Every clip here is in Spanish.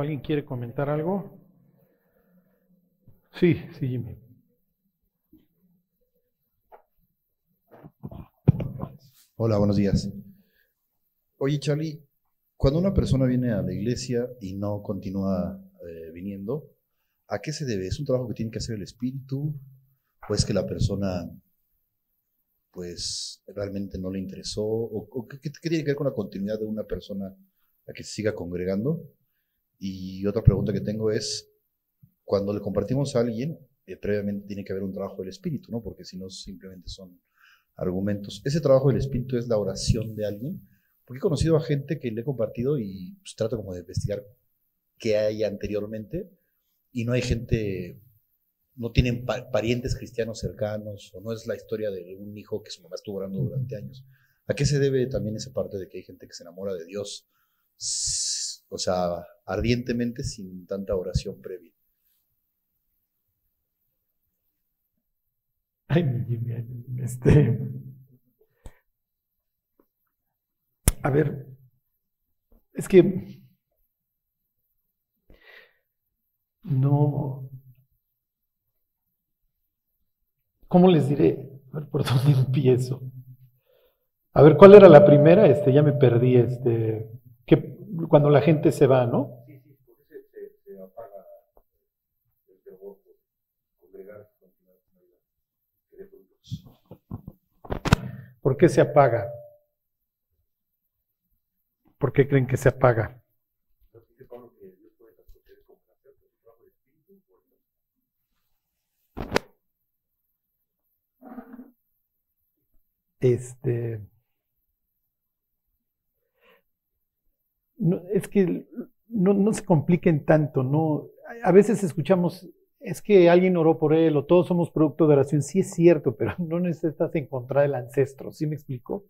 ¿Alguien quiere comentar algo? Sí, sí, Jimmy. Hola, buenos días. Oye, Charlie, cuando una persona viene a la iglesia y no continúa eh, viniendo, ¿a qué se debe? ¿Es un trabajo que tiene que hacer el espíritu? ¿O es que la persona, pues, realmente no le interesó? ¿O, qué, tiene que ver con la continuidad de una persona a que se siga congregando? Y otra pregunta que tengo es, cuando le compartimos a alguien, eh, previamente tiene que haber un trabajo del espíritu, ¿no? Porque si no, simplemente son argumentos. Ese trabajo del espíritu es la oración de alguien porque he conocido a gente que le he compartido y pues, trato como de investigar qué hay anteriormente y no hay gente, no tienen parientes cristianos cercanos o no es la historia de un hijo que su mamá estuvo orando durante años. ¿A qué se debe también esa parte de que hay gente que se enamora de Dios, o sea, ardientemente sin tanta oración previa? Ay, este, A ver, es que no... ¿Cómo les diré? A ver, ¿por dónde empiezo? A ver, ¿cuál era la primera? Este, ya me perdí, este, que cuando la gente se va, ¿no? Sí, sí, porque se, se apaga el fervor congregar ¿Por qué se apaga? ¿Por qué creen que se apaga? Este. No, es que no, se compliquen tanto, ¿no? A veces escuchamos, es que alguien oró por él o todos somos producto de oración. Sí es cierto, pero no necesitas encontrar el ancestro, ¿sí me explico?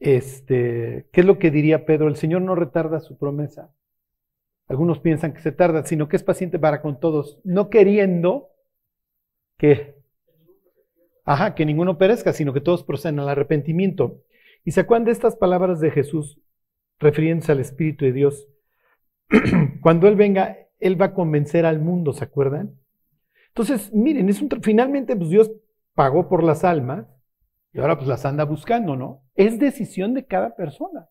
Este, ¿Qué es lo que diría Pedro? El Señor no retarda su promesa. Algunos piensan que se tarda, sino que es paciente para con todos, no queriendo que, ajá, que ninguno perezca, sino que todos procedan al arrepentimiento. Y se acuerdan de estas palabras de Jesús refiriéndose al Espíritu de Dios. Cuando Él venga, Él va a convencer al mundo, ¿se acuerdan? Entonces, miren, es un, finalmente pues Dios pagó por las almas y ahora pues las anda buscando, ¿no? Es decisión de cada persona.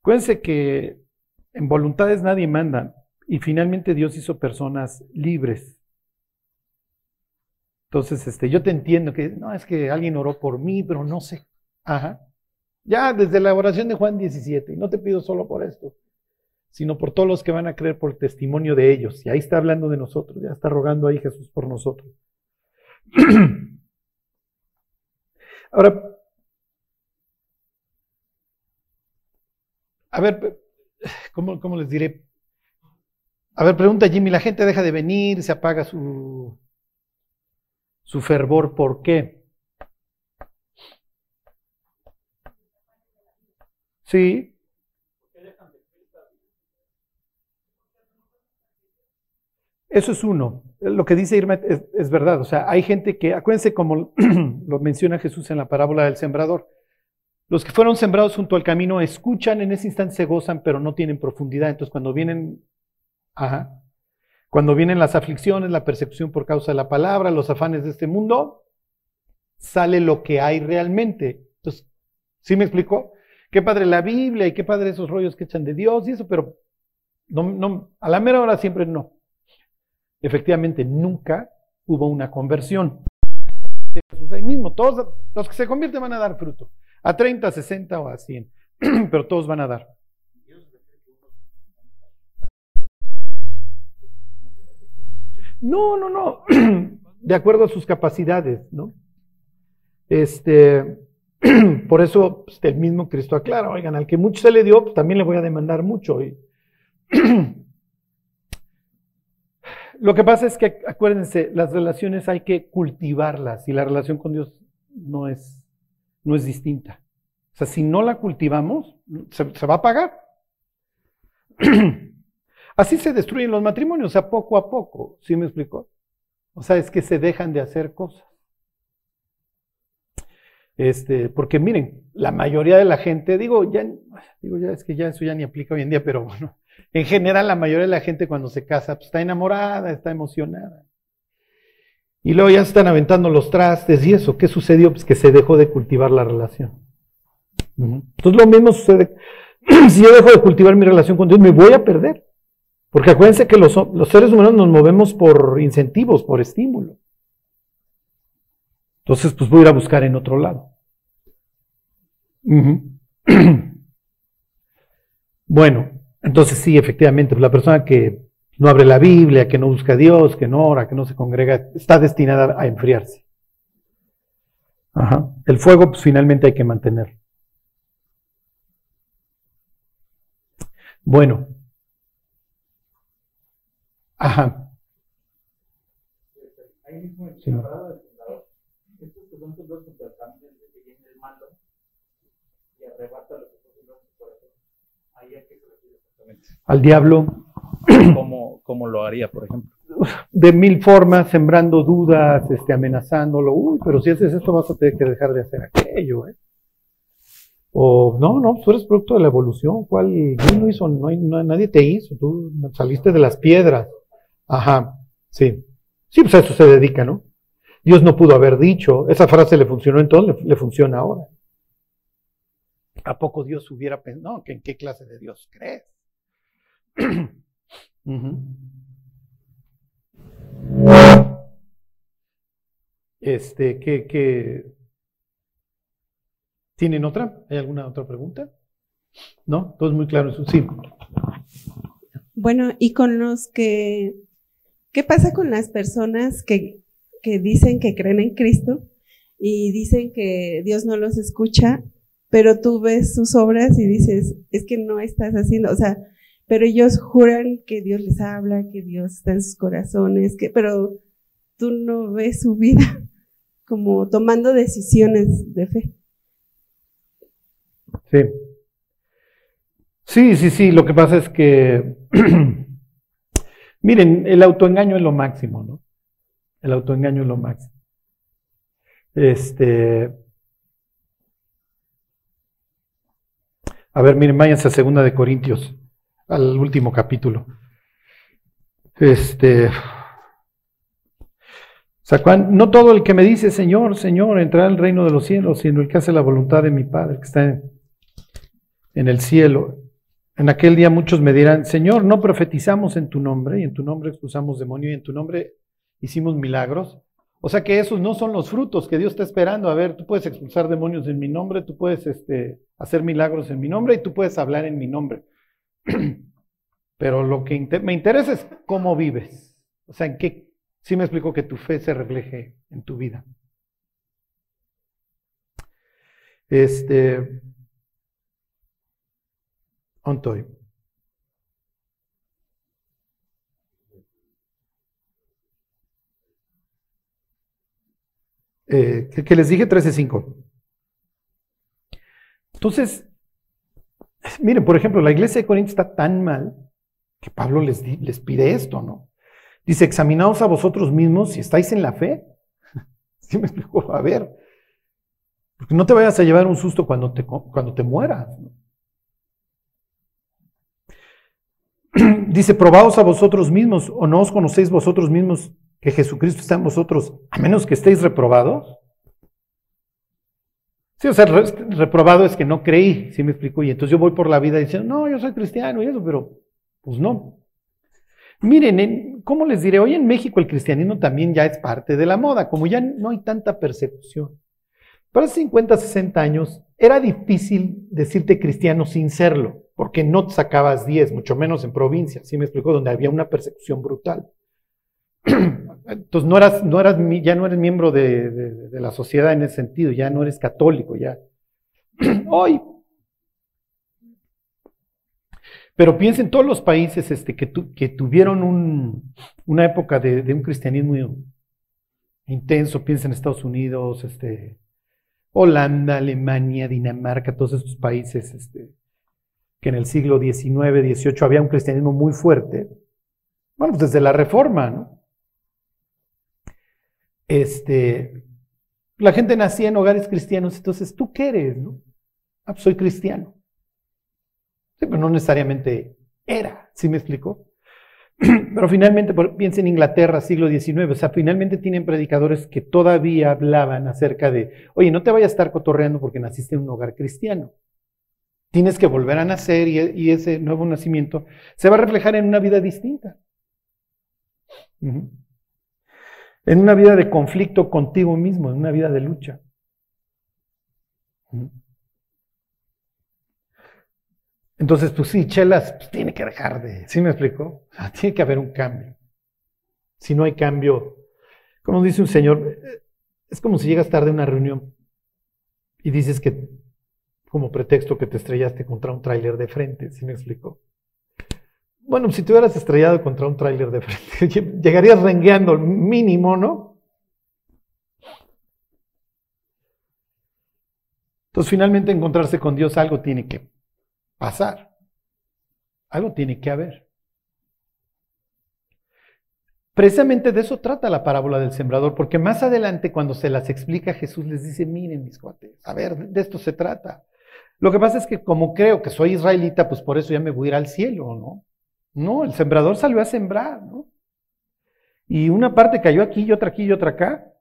Acuérdense que en voluntades nadie manda y finalmente Dios hizo personas libres. Entonces, este, yo te entiendo que no es que alguien oró por mí, pero no sé. Ajá. Ya desde la oración de Juan 17, y no te pido solo por esto, sino por todos los que van a creer por el testimonio de ellos. Y ahí está hablando de nosotros, ya está rogando ahí Jesús por nosotros. Ahora, a ver, ¿cómo, les diré? A ver, pregunta Jimmy, la gente deja de venir, se apaga su, su fervor, ¿por qué? Sí. Eso es uno. Lo que dice Irma es, verdad. O sea, hay gente que, acuérdense como lo menciona Jesús en la parábola del sembrador. Los que fueron sembrados junto al camino escuchan, en ese instante se gozan, pero no tienen profundidad. Entonces, cuando vienen, ajá, cuando vienen las aflicciones, la persecución por causa de la palabra, los afanes de este mundo, sale lo que hay realmente. Entonces, ¿sí me explicó? Qué padre la Biblia y qué padre esos rollos que echan de Dios y eso, pero a la mera hora siempre no. Efectivamente, nunca hubo una conversión. Jesús ahí mismo, todos los que se convierten van a dar fruto, a 30, 60 o a 100, pero todos van a dar. No, no, no, de acuerdo a sus capacidades, ¿no? Este, por eso pues, el mismo Cristo aclara, oigan, al que mucho se le dio, pues también le voy a demandar mucho. Y Lo que pasa es que, acuérdense, las relaciones hay que cultivarlas y la relación con Dios no es, no es distinta. O sea, si no la cultivamos, se, va a pagar. Así se destruyen los matrimonios, o sea, poco a poco, ¿sí me explico? O sea, es que se dejan de hacer cosas. Este, porque miren, la mayoría de la gente, digo, ya, digo, ya es que ya eso ya ni aplica hoy en día, pero bueno, en general la mayoría de la gente cuando se casa pues, está enamorada, está emocionada. Y luego ya están aventando los trastes y eso. ¿Qué sucedió? Pues que se dejó de cultivar la relación. Entonces lo mismo sucede. si yo dejo de cultivar mi relación con Dios, me voy a perder. Porque acuérdense que los, los seres humanos nos movemos por incentivos, por estímulo. Entonces, pues voy a ir a buscar en otro lado. bueno, entonces sí, efectivamente, la persona que no abre la Biblia, que no busca a Dios, que no ora, que no se congrega, está destinada a enfriarse. Ajá. El fuego, pues finalmente hay que mantener. Bueno. Ajá. Sí. Al diablo. ¿Cómo, lo haría, por ejemplo? De mil formas, sembrando dudas, este, amenazándolo. Uy, pero si haces esto vas a tener que dejar de hacer aquello, ¿eh? O no, no, tú eres producto de la evolución. ¿Cuál? ¿Quién lo hizo? No, nadie te hizo. Tú saliste de las piedras. Ajá, sí. Sí, pues a eso se dedica, ¿no? Dios no pudo haber dicho. Esa frase le funcionó entonces, le, le funciona ahora. ¿A poco Dios hubiera pensado? No, ¿en qué clase de Dios crees? Este, ¿qué, qué? ¿Tienen otra? ¿Hay alguna otra pregunta? ¿No? Todo es muy claro. Sí. Bueno, y con los que, ¿qué pasa con las personas que, que dicen que creen en Cristo y dicen que Dios no los escucha, pero tú ves sus obras y dices, es que no estás haciendo, o sea, pero ellos juran que Dios les habla, que Dios está en sus corazones, pero tú no ves su vida como tomando decisiones de fe. Sí. Sí, sí, sí. Lo que pasa es que, miren, el autoengaño es lo máximo, ¿no? El autoengaño es lo máximo. Este. A ver, miren, váyanse a segunda de Corintios al último capítulo. Este. no todo el que me dice Señor, Señor, entrará al reino de los cielos, sino el que hace la voluntad de mi Padre que está en, en el cielo. En aquel día muchos me dirán, Señor, no profetizamos en tu nombre, y en tu nombre expulsamos demonios, y en tu nombre hicimos milagros. O sea que esos no son los frutos que Dios está esperando. A ver, tú puedes expulsar demonios en mi nombre, tú puedes este, hacer milagros en mi nombre y tú puedes hablar en mi nombre. Pero lo que me interesa es cómo vives. O sea, en qué, sí me explico que tu fe se refleje en tu vida. Este, ontoy. Eh, que, les dije 13.5. Entonces, Miren, por ejemplo, la iglesia de Corinto está tan mal que Pablo les, les pide esto, ¿no? Dice, examinaos a vosotros mismos si estáis en la fe. ¿Sí me explico? A ver, porque no te vayas a llevar un susto cuando te, cuando te mueras. Dice, probaos a vosotros mismos o no os conocéis vosotros mismos que Jesucristo está en vosotros, a menos que estéis reprobados. Sí, o sea, reprobado es que no creí, ¿sí me explico? Y entonces yo voy por la vida diciendo, no, yo soy cristiano y eso, pero pues no. Miren, ¿cómo les diré? Hoy en México el cristianismo también ya es parte de la moda, como ya no hay tanta persecución. Para hace 50, 60 años era difícil decirte cristiano sin serlo, porque no sacabas 10, mucho menos en provincias, ¿sí me explico? Donde había una persecución brutal. Entonces no eras, no eras, ya no eres miembro de, la sociedad en ese sentido, ya no eres católico, ya. Hoy. Pero piensen todos los países este, que, que tuvieron una época de, un cristianismo intenso, piensen en Estados Unidos, este, Holanda, Alemania, Dinamarca, todos esos países este, que en el siglo XIX, XVIII había un cristianismo muy fuerte. Bueno, pues desde la Reforma, ¿no? Este, La gente nacía en hogares cristianos, entonces, ¿tú qué eres? No? Ah, pues soy cristiano. Sí, pero no necesariamente era, ¿sí me explico? Pero finalmente, piensa en Inglaterra, siglo XIX, o sea, finalmente tienen predicadores que todavía hablaban acerca de, oye, no te vayas a estar cotorreando porque naciste en un hogar cristiano. Tienes que volver a nacer y, ese nuevo nacimiento se va a reflejar en una vida distinta. En una vida de conflicto contigo mismo, en una vida de lucha. Entonces, pues sí, Chelas pues, tiene que dejar de, ¿sí me explico? tiene que haber un cambio. Si no hay cambio, como dice un señor, es como si llegas tarde a una reunión y dices que como pretexto que te estrellaste contra un tráiler de frente, ¿sí me explico? Bueno, si te hubieras estrellado contra un tráiler de frente, llegarías rengueando mínimo, ¿no? Entonces, finalmente encontrarse con Dios algo tiene que pasar. Algo tiene que haber. Precisamente de eso trata la parábola del sembrador, porque más adelante cuando se las explica Jesús les dice, miren mis cuates, a ver, de esto se trata. Lo que pasa es que como creo que soy israelita, pues por eso ya me voy a ir al cielo, ¿no? No, el sembrador salió a sembrar, ¿no? Y una parte cayó aquí y otra aquí y otra acá.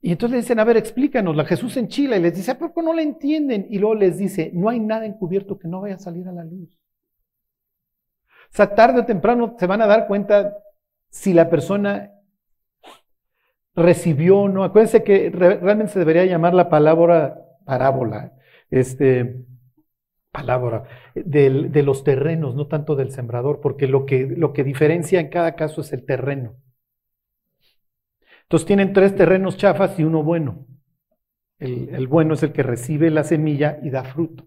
Y entonces le dicen, a ver, explícanos, la Jesús en Chile, y les dice, ¿por qué no la entienden? Y luego les dice, no hay nada encubierto que no vaya a salir a la luz. O sea, tarde o temprano se van a dar cuenta si la persona recibió o no. Acuérdense que realmente se debería llamar la palabra parábola, este, palabra, de, los terrenos, no tanto del sembrador, porque lo que, lo que diferencia en cada caso es el terreno. Entonces tienen tres terrenos chafas y uno bueno. El, bueno es el que recibe la semilla y da fruto.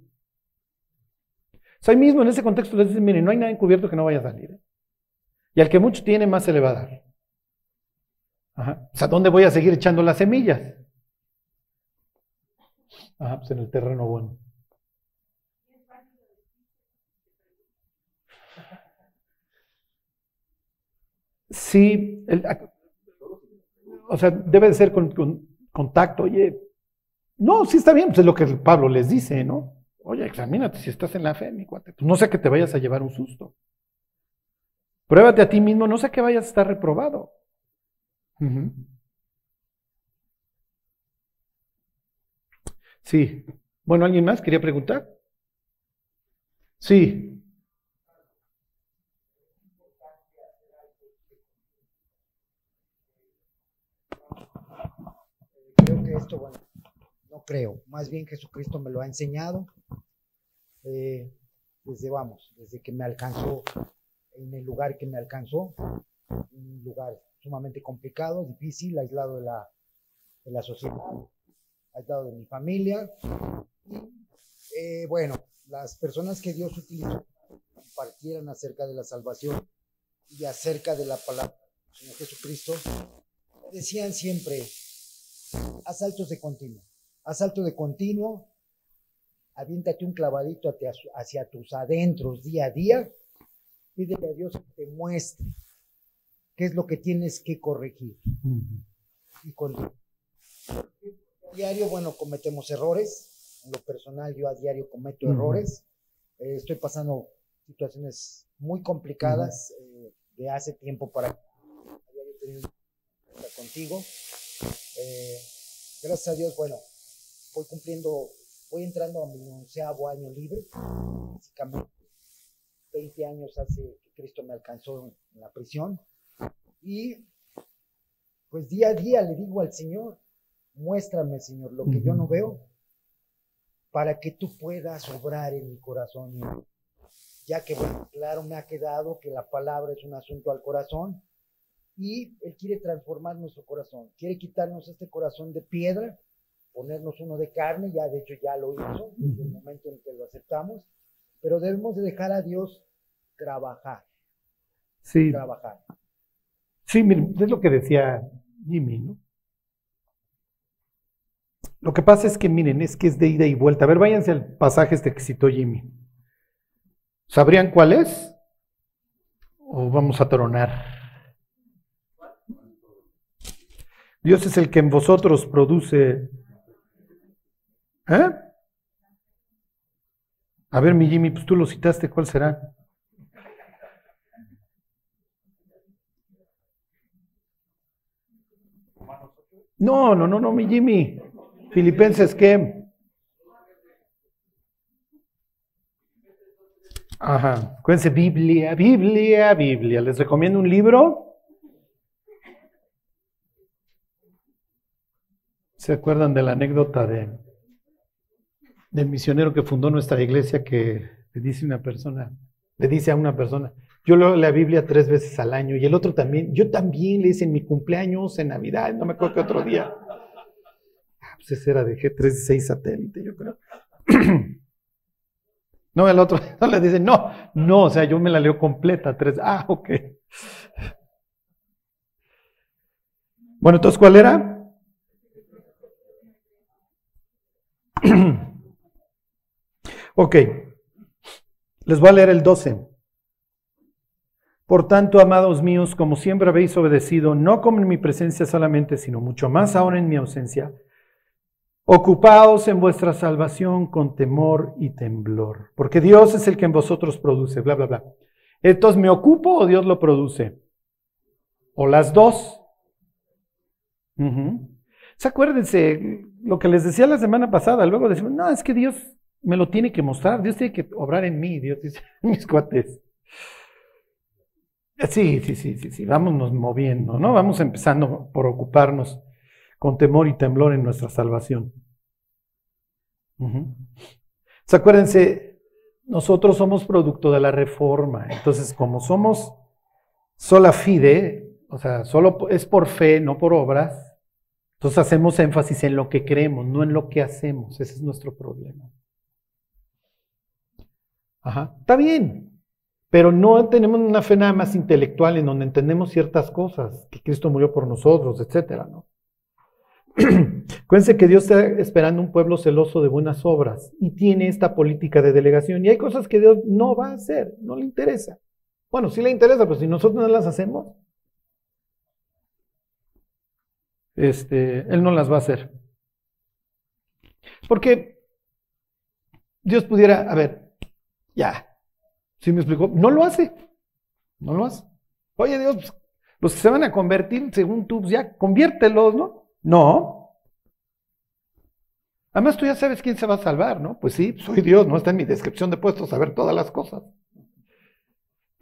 O sea, ahí mismo en ese contexto les dicen, miren, no hay nada encubierto que no vaya a salir. ¿eh? Y al que mucho tiene, más se le va a dar. O sea, ¿dónde voy a seguir echando las semillas? Ajá, pues en el terreno bueno. Sí, el, o sea, debe de ser con, contacto, oye, no, sí está bien, pues es lo que Pablo les dice, ¿no? Oye, examínate si estás en la fe, mi cuate. Pues no sé que te vayas a llevar un susto. Pruébate a ti mismo, no sé que vayas a estar reprobado. Sí. Bueno, ¿alguien más quería preguntar? Sí. Esto, bueno, no creo. Más bien Jesucristo me lo ha enseñado. Eh, desde, vamos, desde que me alcanzó, en el lugar que me alcanzó, un lugar sumamente complicado, difícil, aislado de la, de la sociedad, aislado de mi familia. Y, eh, bueno, las personas que Dios utilizó compartieran acerca de la salvación y acerca de la palabra del Señor Jesucristo, decían siempre, asaltos de continuo. Asalto de continuo, aviéntate un clavadito hacia, tus adentros día a día, pídele a Dios que te muestre qué es lo que tienes que corregir. Y con diario, bueno, cometemos errores. En lo personal, yo a diario cometo errores. Eh, estoy pasando situaciones muy complicadas eh, de hace tiempo para contigo eh, gracias a Dios, bueno, voy cumpliendo, voy entrando a mi onceavo año libre. Básicamente, 20 años hace que Cristo me alcanzó en la prisión. Y pues día a día le digo al Señor, muéstrame, Señor, lo que yo no veo, para que tú puedas obrar en mi corazón. Ya que, bueno, claro, me ha quedado que la palabra es un asunto al corazón y Él quiere transformar nuestro corazón, quiere quitarnos este corazón de piedra, ponernos uno de carne, ya de hecho ya lo hizo desde el momento en que lo aceptamos, pero debemos de dejar a Dios trabajar. Sí. Trabajar. Sí, miren, es lo que decía Jimmy, ¿no? Lo que pasa es que, miren, es que es de ida y vuelta. A ver, váyanse al pasaje este que citó Jimmy. ¿Sabrían cuál es? ¿O vamos a tronar? Dios es el que en vosotros produce ¿Eh? A ver, mi Jimmy, pues tú lo citaste, ¿cuál será? No, no, no, no, mi Jimmy. Filipenses, ¿qué? Ajá. Acuérdense, Biblia, Biblia, Biblia. Les recomiendo un libro. ¿Se acuerdan de la anécdota de, del misionero que fundó nuestra iglesia que le dice una persona, le dice a una persona, yo leo la Biblia tres veces al año y el otro también, yo también le hice en mi cumpleaños, en Navidad, no me acuerdo qué otro día. Ah, pues ese era de G36 satélite, yo creo. No, el otro no le dice, no, no, o sea, yo me la leo completa, tres. Ah, ok. Bueno, entonces, ¿cuál era? ok, les voy a leer el 12. Por tanto, amados míos, como siempre habéis obedecido, no como en mi presencia solamente, sino mucho más ahora en mi ausencia, Ocupaos en vuestra salvación con temor y temblor, porque Dios es el que en vosotros produce, bla, bla, bla. Entonces, ¿me ocupo o Dios lo produce? O las dos. Acuérdense lo que les decía la semana pasada, luego decimos, no, es que Dios me lo tiene que mostrar, Dios tiene que obrar en mí, Dios dice, mis cuates. Sí, sí, sí, sí, sí, vámonos moviendo, ¿no? Vamos empezando por ocuparnos con temor y temblor en nuestra salvación. acuérdense, nosotros somos producto de la reforma, entonces como somos sola fide, o sea, solo es por fe, no por obras, entonces hacemos énfasis en lo que creemos, no en lo que hacemos, ese es nuestro problema. Ajá, está bien, pero no tenemos una fe nada más intelectual en donde entendemos ciertas cosas, que Cristo murió por nosotros, etcétera, ¿no? Acuérdense que Dios está esperando un pueblo celoso de buenas obras y tiene esta política de delegación. Y hay cosas que Dios no va a hacer, no le interesa. Bueno, sí le interesa, pero si nosotros no las hacemos, este, Él no las va a hacer. Porque Dios pudiera, a ver, ya, ¿sí me explicó? No lo hace, no lo hace. Oye Dios, pues, los que se van a convertir, según tú, pues, ya conviértelos, ¿no? No. Además, tú ya sabes quién se va a salvar, ¿no? Pues sí, soy Dios, no está en mi descripción de puesto saber todas las cosas.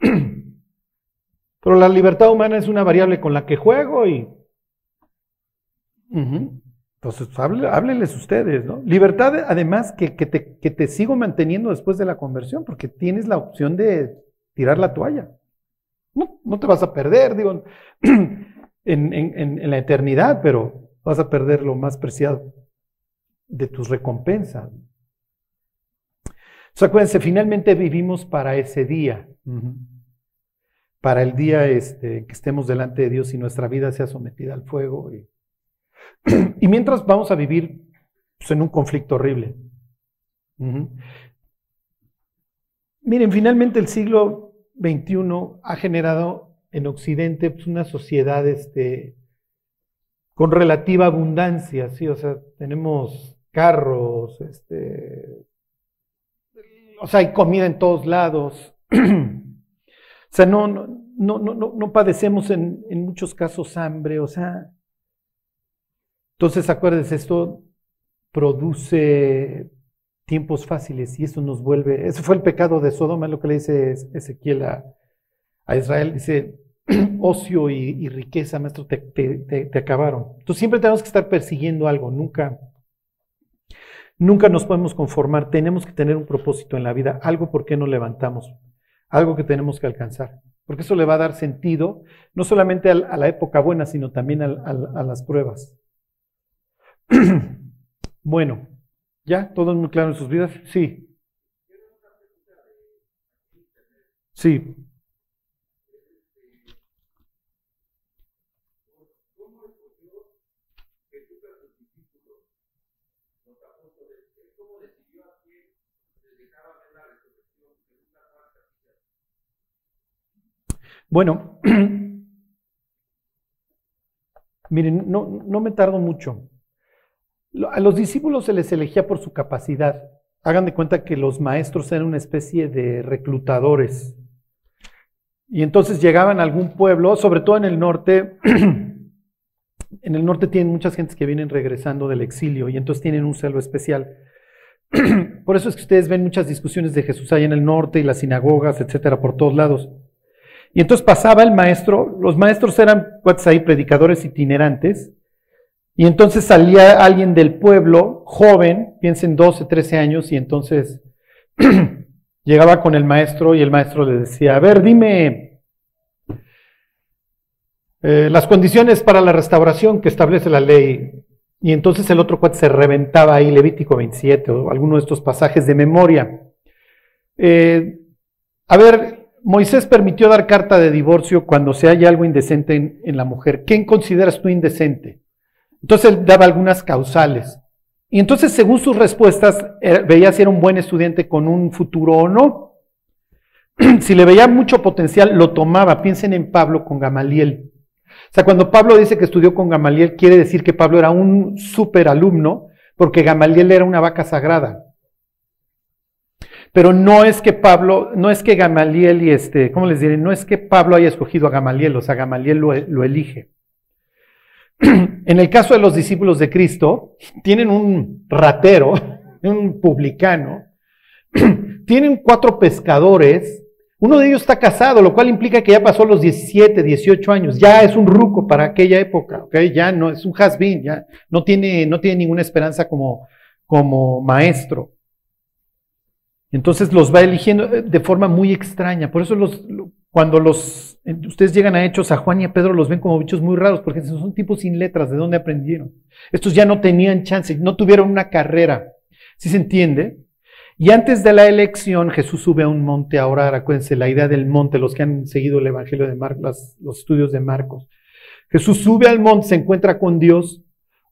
Pero la libertad humana es una variable con la que juego y... Entonces, háblenles ustedes, ¿no? Libertad, además, que, que, te, que te sigo manteniendo después de la conversión, porque tienes la opción de tirar la toalla. No, no te vas a perder, digo, en, en la eternidad, pero vas a perder lo más preciado de tus recompensas. O acuérdense, finalmente vivimos para ese día, para el día este, que estemos delante de Dios y nuestra vida sea sometida al fuego. y mientras vamos a vivir pues, en un conflicto horrible. Miren, finalmente el siglo XXI ha generado en Occidente pues, una sociedad este, con relativa abundancia, sí, o sea, tenemos carros, este, o sea, hay comida en todos lados. o sea, no, no, no, no, padecemos en, en, muchos casos hambre, o sea. Entonces, acuérdense, esto produce tiempos fáciles y eso nos vuelve, ese fue el pecado de Sodoma, lo que le dice Ezequiel a, Israel, dice, ocio y, riqueza, maestro, te, acabaron. Entonces siempre tenemos que estar persiguiendo algo, nunca, nunca nos podemos conformar, tenemos que tener un propósito en la vida, algo por qué nos levantamos, algo que tenemos que alcanzar, porque eso le va a dar sentido no solamente a, la época buena, sino también a las pruebas. bueno, ¿ya? ¿Todo muy claro sus vidas? Sí. Sí. Bueno, miren, no, no me tardo mucho. A los discípulos se les elegía por su capacidad. Hagan de cuenta que los maestros eran una especie de reclutadores. Y entonces llegaban a algún pueblo, sobre todo en el norte. en el norte tienen muchas gentes que vienen regresando del exilio y entonces tienen un celo especial. Por eso es que ustedes ven muchas discusiones de Jesús allá en el norte y las sinagogas, etcétera, por todos lados. Y entonces pasaba el maestro, los maestros eran cuates ahí, predicadores itinerantes, y entonces salía alguien del pueblo, joven, piensen 12, 13 años, y entonces llegaba con el maestro y el maestro le decía, a ver, dime eh, las condiciones para la restauración que establece la ley. Y entonces el otro cuate se reventaba ahí Levítico 27 o alguno de estos pasajes de memoria. Eh, a ver, Moisés permitió dar carta de divorcio cuando se haya algo indecente en, en la mujer. ¿Quién consideras tú indecente? Entonces él daba algunas causales. Y entonces, según sus respuestas, veía si era un buen estudiante con un futuro o no. si le veía mucho potencial, lo tomaba. Piensen en Pablo con Gamaliel. O sea, cuando Pablo dice que estudió con Gamaliel, quiere decir que Pablo era un super alumno, porque Gamaliel era una vaca sagrada. Pero no es que Pablo, no es que Gamaliel y este, ¿cómo les diré? No es que Pablo haya escogido a Gamaliel, o sea, Gamaliel lo elige. En el caso de los discípulos de Cristo, tienen un ratero, un publicano, tienen cuatro pescadores, uno de ellos está casado, lo cual implica que ya pasó los 17, 18 años, ya es un ruco para aquella época, ¿ok? Ya no es un has-been, ya no tiene, no tiene ninguna esperanza como, como maestro. Entonces los va eligiendo de forma muy extraña. Por eso cuando los, ustedes llegan a Hechos, a Juan y a Pedro los ven como bichos muy raros, porque son tipos sin letras, ¿de dónde aprendieron? Estos ya no tenían chance, no tuvieron una carrera. ¿Sí se entiende? Y antes de la elección, Jesús sube a un monte a orar. Acuérdense la idea del monte, los que han seguido el Evangelio de Marcos, los estudios de Marcos. Jesús sube al monte, se encuentra con Dios,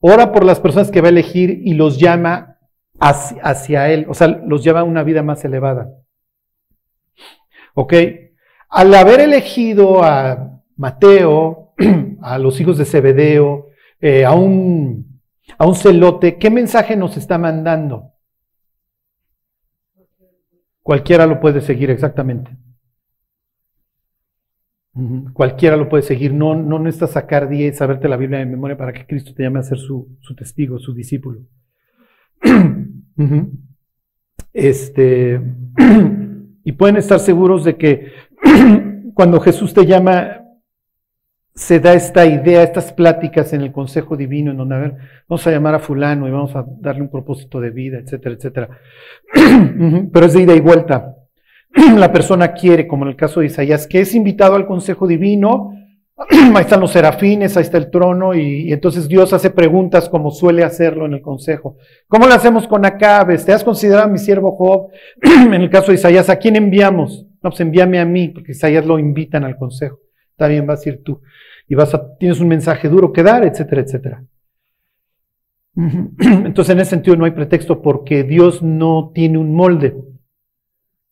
ora por las personas que va a elegir y los llama hacia, hacia Él, o sea, los lleva a una vida más elevada. ¿Ok? Al haber elegido a Mateo, a los hijos de Zebedeo, eh, a, un, a un celote, ¿qué mensaje nos está mandando? Cualquiera lo puede seguir, exactamente. Cualquiera lo puede seguir. No, no necesitas sacar 10, saberte la Biblia de memoria para que Cristo te llame a ser su, su testigo, su discípulo. Este, y pueden estar seguros de que cuando Jesús te llama, se da esta idea, estas pláticas en el Consejo Divino, en donde, a ver, vamos a llamar a fulano y vamos a darle un propósito de vida, etcétera, etcétera. Pero es de ida y vuelta. La persona quiere, como en el caso de Isaías, que es invitado al Consejo Divino, ahí están los serafines, ahí está el trono, y, y, entonces Dios hace preguntas como suele hacerlo en el Consejo. ¿Cómo lo hacemos con Acabes? ¿Te has considerado mi siervo Job? en el caso de Isaías, ¿a quién enviamos? No, pues envíame a mí, porque Isaías lo invitan al Consejo. Bien, vas a ir tú. Y vas a, tienes un mensaje duro que dar, etcétera, etcétera. Entonces, en ese sentido no hay pretexto porque Dios no tiene un molde.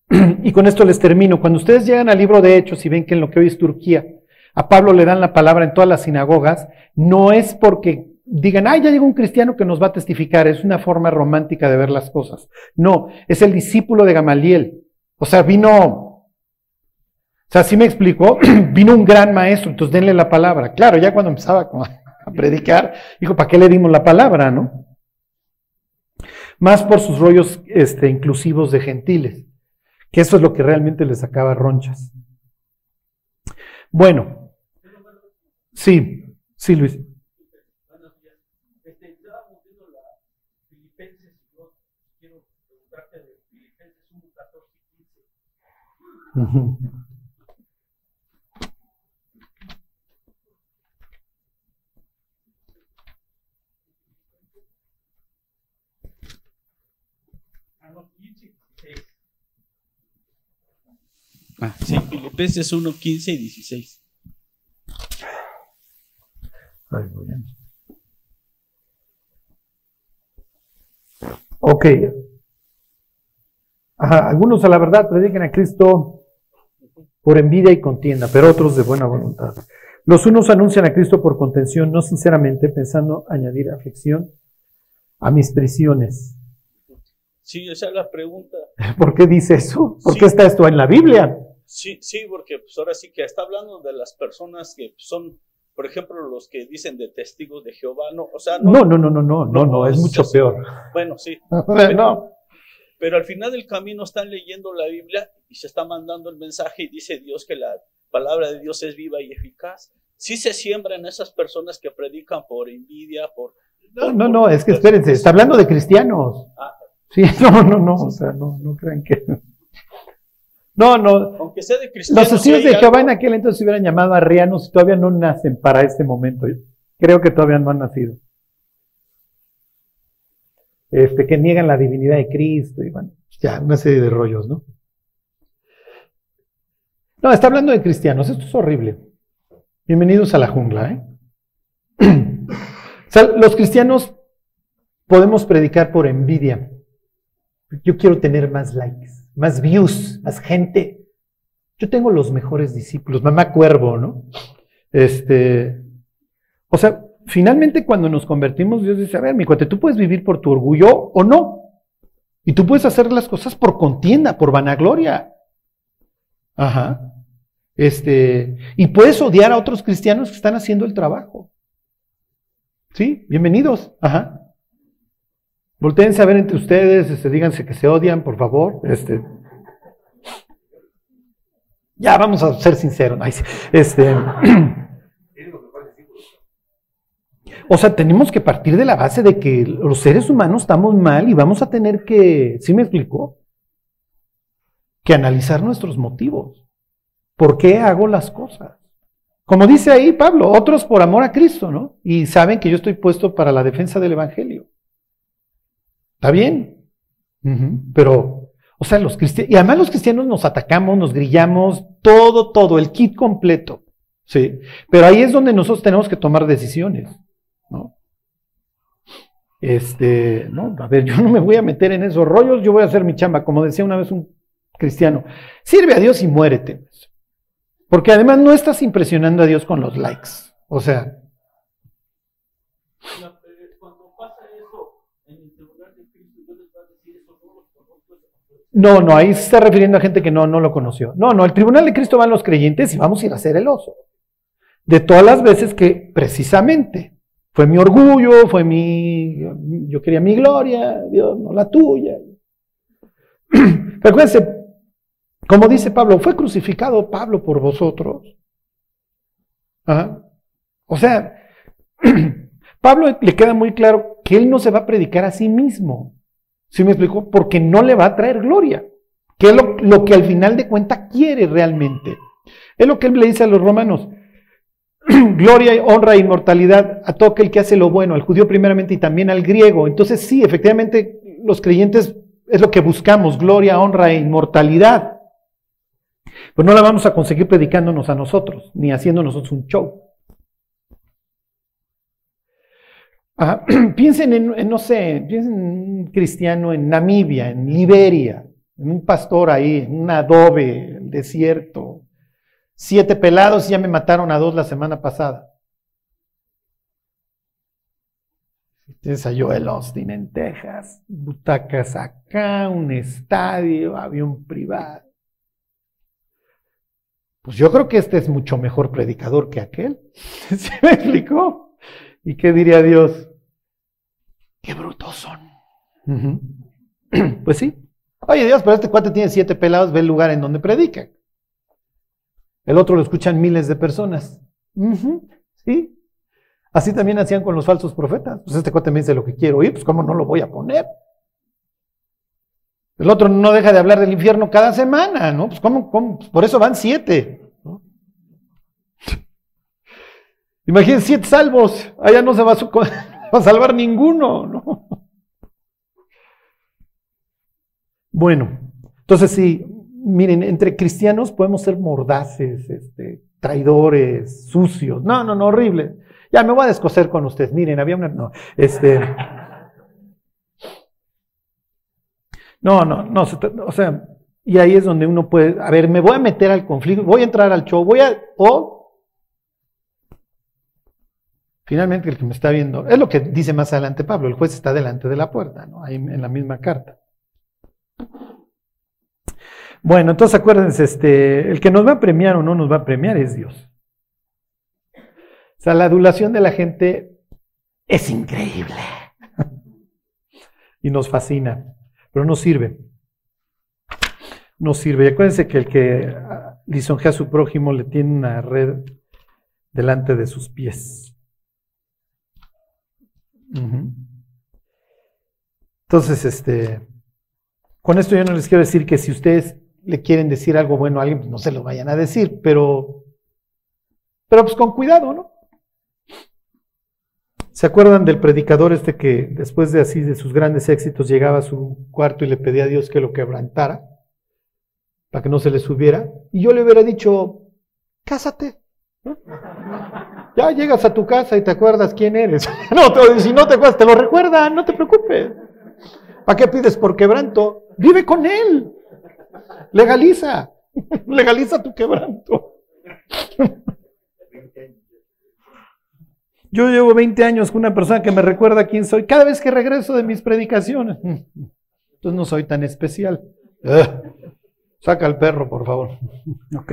Y con esto les termino. Cuando ustedes llegan al libro de Hechos y ven que en lo que hoy es Turquía, a Pablo le dan la palabra en todas las sinagogas, no es porque digan, ay, ya llegó un cristiano que nos va a testificar, es una forma romántica de ver las cosas. No, es el discípulo de Gamaliel. O sea, vino, sea, así me explicó, vino un gran maestro, entonces denle la palabra. Claro, ya cuando empezaba a predicar, dijo, ¿para qué le dimos la palabra, no? Más por sus rollos este, inclusivos de gentiles, que eso es lo que realmente les sacaba ronchas. Bueno, Sí, sí, Luis. Este, estábamos viendo la Filipenses y yo quiero preguntarte de Filipenses 1, 14 y 15. Uh -huh. Ah, no, 15 y 16. Ah, sí, Filipenses 1, 15 y 16. Ay, muy bien. Ok. Ajá, algunos a la verdad predican a Cristo por envidia y contienda, pero otros de buena voluntad. Los unos anuncian a Cristo por contención, no sinceramente, pensando añadir aflicción a mis prisiones. Sí, esa es la pregunta. ¿Por qué dice eso? ¿Por Sí. qué está esto en la Biblia? Sí, sí, porque pues ahora sí que está hablando de las personas que son, por ejemplo, los que dicen de testigos de Jehová, no, o sea, No, no, no, no, no, no, no, es mucho peor. Bueno, sí, O sea, no. pero al final del camino están leyendo la Biblia y se está mandando el mensaje y dice Dios que la palabra de Dios es viva y eficaz. Sí se siembran esas personas que predican por envidia, por... No, no, no, es que espérense, está hablando de cristianos. Ah. Sí, no, no, no, o sea, no, no crean que. No, no. Aunque sea de cristianos. Los testigos de Jehová en aquel entonces se hubieran llamado arrianos y todavía no nacen para este momento. Creo que todavía no han nacido. Este, que niegan la divinidad de Cristo y bueno, ya, una serie de rollos, ¿no? No, está hablando de cristianos, esto es horrible. Bienvenidos a la jungla, ¿eh? O sea, los cristianos podemos predicar por envidia. Yo quiero tener más likes, más views, más gente. Yo tengo los mejores discípulos, mamá cuervo, ¿no? Este, o sea, finalmente cuando nos convertimos, Dios dice, a ver, mi cuate, tú puedes vivir por tu orgullo o no. Y tú puedes hacer las cosas por contienda, por vanagloria. Ajá. Este, y puedes odiar a otros cristianos que están haciendo el trabajo. Sí, bienvenidos. Ajá. Voltéense a ver entre ustedes, este, díganse que se odian, por favor. Este. Ya, vamos a ser sinceros. Este. O sea, tenemos que partir de la base de que los seres humanos estamos mal y vamos a tener que, ¿sí me explicó? Que analizar nuestros motivos. ¿Por qué hago las cosas? Como dice ahí Pablo, otros por amor a Cristo, ¿no? Y saben que yo estoy puesto para la defensa del Evangelio. ¿Está bien? Pero, o sea, los cristianos, y además los cristianos nos atacamos, nos grillamos, todo, todo, el kit completo. Sí. Pero ahí es donde nosotros tenemos que tomar decisiones, ¿no? Este, no, a ver, yo no me voy a meter en esos rollos, yo voy a hacer mi chamba, como decía una vez un cristiano, sirve a Dios y muérete. Porque además no estás impresionando a Dios con los likes. O sea, La- eh, Cuando pasa eso en el tribunal de Cristo, Dios les va a decir eso, no los conozco. No, no, ahí se está refiriendo a gente que no, no lo conoció. No, no, el tribunal de Cristo van los creyentes y vamos a ir a hacer el oso. De todas las veces que precisamente fue mi orgullo, fue mi, yo quería mi gloria, Dios, no la tuya. Pero acuérdense, como dice Pablo, fue crucificado Pablo por vosotros. Ajá. O sea, Pablo le queda muy claro que él no se va a predicar a sí mismo. ¿Sí me explico? Porque no le va a traer gloria. Que es lo, que al final de cuentas quiere realmente. Es lo que él le dice a los romanos. gloria, honra e inmortalidad a todo aquel que hace lo bueno, al judío primeramente y también al griego. Entonces sí, efectivamente, los creyentes es lo que buscamos, gloria, honra e inmortalidad. Pues no la vamos a conseguir predicándonos a nosotros, ni haciendo nosotros un show. Ajá. Piensen en, no sé, piensen en un cristiano en Namibia, en Liberia, en un pastor ahí, en un adobe, el desierto. Siete pelados ya me mataron a dos la semana pasada. A Joel Austin en Texas, butacas acá, un estadio, avión privado. Pues yo creo que este es mucho mejor predicador que aquel. ¿Se me explicó? ¿Y qué diría Dios? ¡Qué brutos son! Pues sí. Oye Dios, pero este cuate tiene siete pelados, ve el lugar en donde predica. El otro lo escuchan miles de personas. Sí. Así también hacían con los falsos profetas. Pues este cuate me dice lo que quiero oír, pues ¿cómo no lo voy a poner? El otro no deja de hablar del infierno cada semana, ¿no? Pues ¿cómo? cómo? Pues por eso van siete. ¿no? Imagínense siete salvos. Allá no se va a, su- va a salvar ninguno, ¿no? Bueno, entonces sí, miren, entre cristianos podemos ser mordaces, este, traidores, sucios. No, no, no, horrible. Ya me voy a descoser con ustedes. Miren, había una. No, este. No, no, no. O sea, y ahí es donde uno puede. A ver, me voy a meter al conflicto, voy a entrar al show, voy a. Finalmente, el que me está viendo, es lo que dice más adelante Pablo, el juez está delante de la puerta, ¿no? Ahí en la misma carta. Bueno, entonces acuérdense, este, el que nos va a premiar o no nos va a premiar es Dios. O sea, la adulación de la gente es increíble. y nos fascina, pero no sirve. No sirve. Y acuérdense que el que lisonjea a su prójimo le tiene una red delante de sus pies. Entonces, este, con esto yo no les quiero decir que si ustedes le quieren decir algo bueno a alguien, pues no se lo vayan a decir, pero, pero pues con cuidado, ¿no? ¿Se acuerdan del predicador este que después de así de sus grandes éxitos llegaba a su cuarto y le pedía a Dios que lo quebrantara para que no se le subiera? Y yo le hubiera dicho, cásate. Ya llegas a tu casa y te acuerdas quién eres. no, si no te acuerdas, te lo recuerdan, no te preocupes. ¿Para qué pides por quebranto? Vive con él. Legaliza. Legaliza tu quebranto. Yo llevo 20 años con una persona que me recuerda quién soy cada vez que regreso de mis predicaciones. Entonces no soy tan especial. saca al perro, por favor. Ok.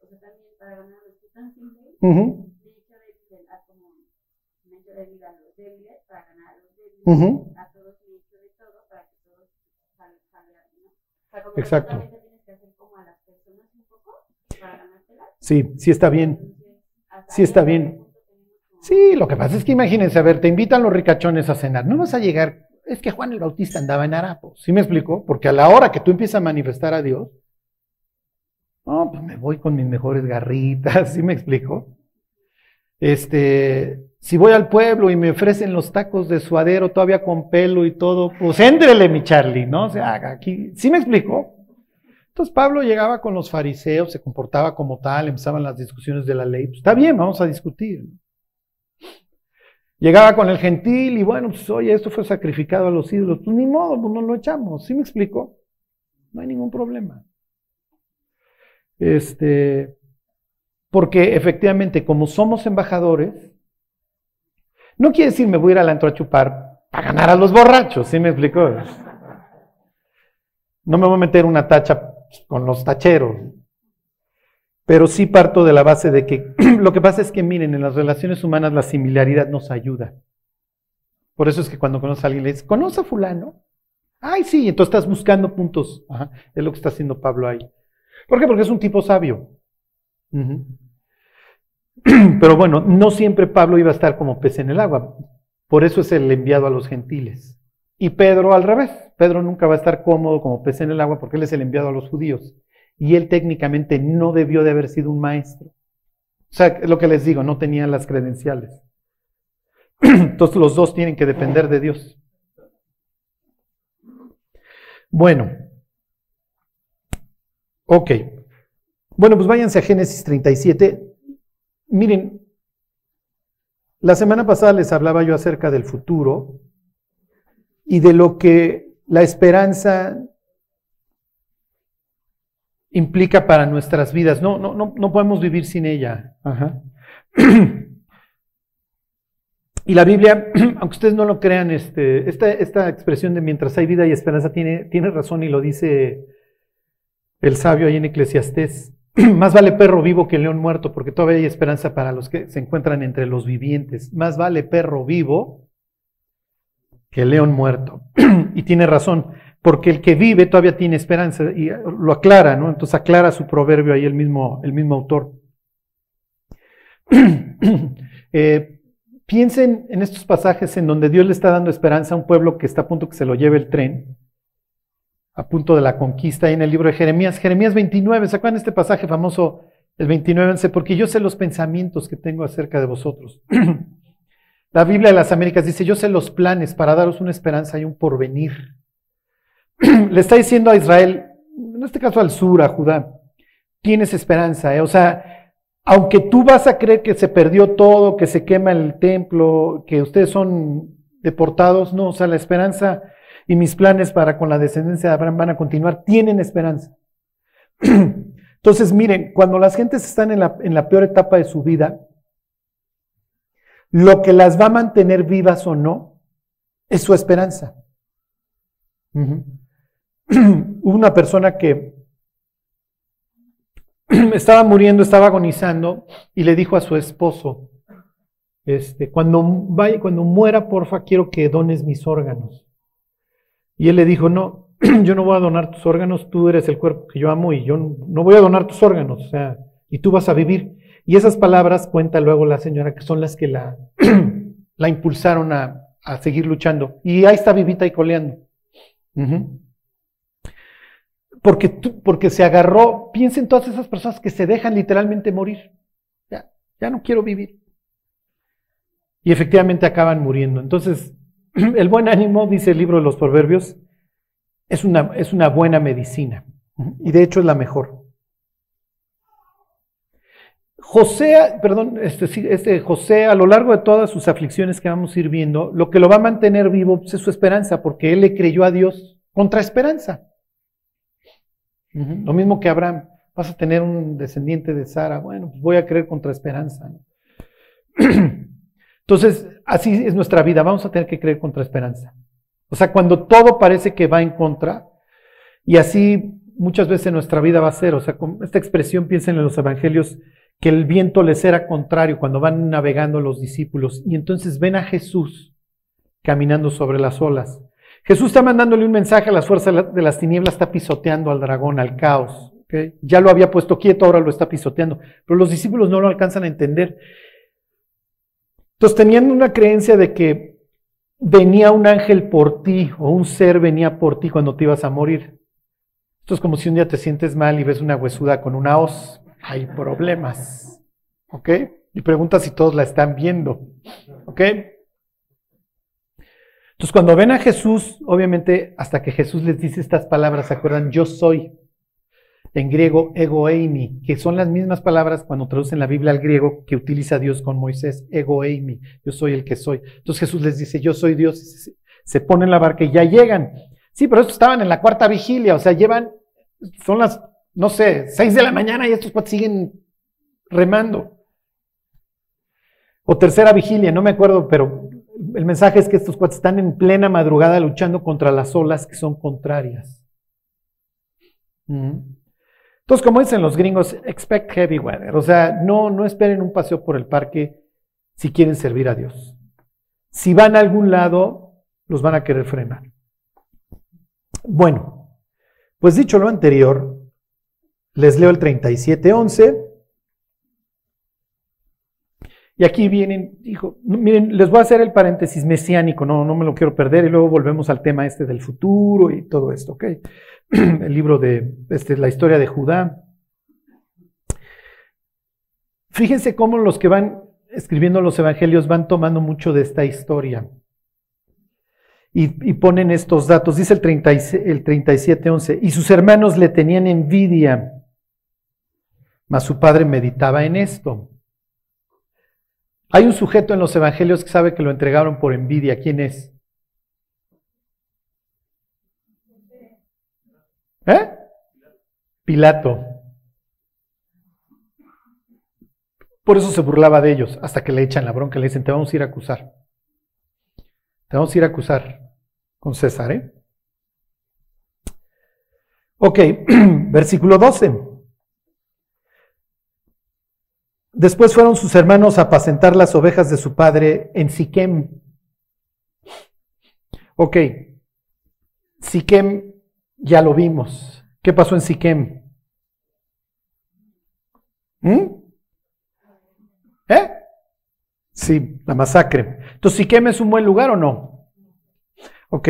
o sea, también para ganar a los que están sin ley, uh -huh. débil a como me he hecho débil a los débiles, para ganar a los débiles, uh -huh. a todos me he hecho de todo, para que todos salgan, ¿no? O sea, como Exacto. que tienes que hacer como a las personas un poco para ganártelas. Sí, sí está bien. Sí está bien. Sí, lo que pasa es que imagínense, a ver, te invitan los ricachones a cenar, no vas a llegar, es que Juan el Bautista andaba en harapos, ¿sí me explico? Porque a la hora que tú empiezas a manifestar a Dios, no, pues me voy con mis mejores garritas, ¿sí me explico? Este, si voy al pueblo y me ofrecen los tacos de suadero todavía con pelo y todo, pues éndrele mi Charlie, ¿no? O sea, aquí, ¿sí me explico? Entonces Pablo llegaba con los fariseos, se comportaba como tal, empezaban las discusiones de la ley. Pues está bien, vamos a discutir. Llegaba con el gentil y bueno, pues oye, esto fue sacrificado a los ídolos. Pues ni modo, pues no lo echamos. ¿Sí me explico? No hay ningún problema. Este, porque efectivamente, como somos embajadores, no quiere decir me voy a ir al antro a chupar para ganar a los borrachos. ¿Sí me explico? No me voy a meter una tacha con los tacheros. Pero sí parto de la base de que lo que pasa es que, miren, en las relaciones humanas la similaridad nos ayuda. Por eso es que cuando conoces a alguien le dices, ¿conoce a fulano? Ay, sí, entonces estás buscando puntos. Es lo que está haciendo Pablo ahí. ¿Por qué? Porque es un tipo sabio. Uh -huh. Pero bueno, no siempre Pablo iba a estar como pez en el agua. Por eso es el enviado a los gentiles. Y Pedro al revés. Pedro nunca va a estar cómodo como pez en el agua porque él es el enviado a los judíos. Y él técnicamente no debió de haber sido un maestro. O sea, lo que les digo, no tenía las credenciales. Entonces los dos tienen que depender de Dios. Bueno. Ok. Bueno, pues váyanse a Génesis 37. Miren, la semana pasada les hablaba yo acerca del futuro y de lo que la esperanza implica para nuestras vidas. No, no, no, no podemos vivir sin ella. Ajá. Y la Biblia, aunque ustedes no lo crean, este, esta, esta, expresión de mientras hay vida y esperanza tiene, tiene razón y lo dice el sabio ahí en Eclesiastés. Más vale perro vivo que león muerto, porque todavía hay esperanza para los que se encuentran entre los vivientes. Más vale perro vivo que león muerto. y tiene razón, porque el que vive todavía tiene esperanza y lo aclara, ¿no? Entonces aclara su proverbio ahí el mismo, el mismo autor. eh, piensen en estos pasajes en donde Dios le está dando esperanza a un pueblo que está a punto que se lo lleve el tren, a punto de la conquista, ahí en el libro de Jeremías, Jeremías 29, ¿se acuerdan este pasaje famoso el 29, 11, porque yo sé los pensamientos que tengo acerca de vosotros. La Biblia de las Américas dice, yo sé los planes para daros una esperanza y un porvenir. Le está diciendo a Israel, en este caso al sur, a Judá, tienes esperanza. ¿eh? O sea, aunque tú vas a creer que se perdió todo, que se quema el templo, que ustedes son deportados, no, o sea, la esperanza y mis planes para con la descendencia de Abraham van a continuar, tienen esperanza. Entonces, miren, cuando las gentes están en la, en la peor etapa de su vida, lo que las va a mantener vivas o no es su esperanza. Hubo una persona que estaba muriendo, estaba agonizando y le dijo a su esposo, este, cuando, vaya, cuando muera, porfa, quiero que dones mis órganos. Y él le dijo, no, yo no voy a donar tus órganos, tú eres el cuerpo que yo amo y yo no voy a donar tus órganos, o sea, y tú vas a vivir. Y esas palabras cuenta luego la señora que son las que la, la impulsaron a, a, seguir luchando. Y ahí está vivita y coleando. porque, porque se agarró, piensen todas esas personas que se dejan literalmente morir. Ya, ya no quiero vivir. Y efectivamente acaban muriendo. Entonces, el buen ánimo, dice el libro de los proverbios, es una, es una buena medicina. Y de hecho es la mejor. José, perdón, este, este, José, a lo largo de todas sus aflicciones que vamos a ir viendo, lo que lo va a mantener vivo pues, es su esperanza, porque él le creyó a Dios contra esperanza. Lo mismo que Abraham, vas a tener un descendiente de Sara, bueno, pues voy a creer contra esperanza. Entonces, así es nuestra vida, vamos a tener que creer contra esperanza. O sea, cuando todo parece que va en contra, y así muchas veces en nuestra vida va a ser, o sea, con esta expresión piensen en los evangelios, que el viento les era contrario cuando van navegando los discípulos y entonces ven a Jesús caminando sobre las olas. Jesús está mandándole un mensaje a las fuerzas de las tinieblas, está pisoteando al dragón, al caos. Ya lo había puesto quieto, ahora lo está pisoteando. Pero los discípulos no lo alcanzan a entender. Entonces tenían una creencia de que venía un ángel por ti o un ser venía por ti cuando te ibas a morir. Esto es como si un día te sientes mal y ves una huesuda con una hoz hay problemas. ¿Ok? Y pregunta si todos la están viendo. ¿Ok? Entonces, cuando ven a Jesús, obviamente, hasta que Jesús les dice estas palabras, ¿se acuerdan? Yo soy. En griego, ego eimi, que son las mismas palabras cuando traducen la Biblia al griego que utiliza Dios con Moisés, ego eimi, yo soy el que soy. Entonces Jesús les dice, yo soy Dios, se ponen en la barca y ya llegan. Sí, pero estos estaban en la cuarta vigilia, o sea, llevan, son las no sé, 6 de la mañana y estos cuates siguen remando. O tercera vigilia, no me acuerdo, pero el mensaje es que estos cuates están en plena madrugada luchando contra las olas que son contrarias. Entonces, como dicen los gringos, expect heavy weather. O sea, no, no esperen un paseo por el parque si quieren servir a Dios. Si van a algún lado, los van a querer frenar. Bueno, pues dicho lo anterior, les leo el 37.11. Y aquí vienen, dijo, miren, les voy a hacer el paréntesis mesiánico, no, no me lo quiero perder, y luego volvemos al tema este del futuro y todo esto, ¿ok? El libro de este, la historia de Judá. Fíjense cómo los que van escribiendo los evangelios van tomando mucho de esta historia y, ponen estos datos. Dice el, 30, el 37.11, y sus hermanos le tenían envidia mas su padre meditaba en esto. Hay un sujeto en los evangelios que sabe que lo entregaron por envidia. ¿Quién es? ¿Eh? Pilato. Por eso se burlaba de ellos, hasta que le echan la bronca, le dicen, te vamos a ir a acusar. Te vamos a ir a acusar con César, ¿eh? Ok, versículo 12. Después fueron sus hermanos a apacentar las ovejas de su padre en Siquem. Ok, Siquem ya lo vimos. ¿Qué pasó en Siquem? ¿Mm? ¿Eh? Sí, la masacre. Entonces, ¿Siquem es un buen lugar o no? Ok.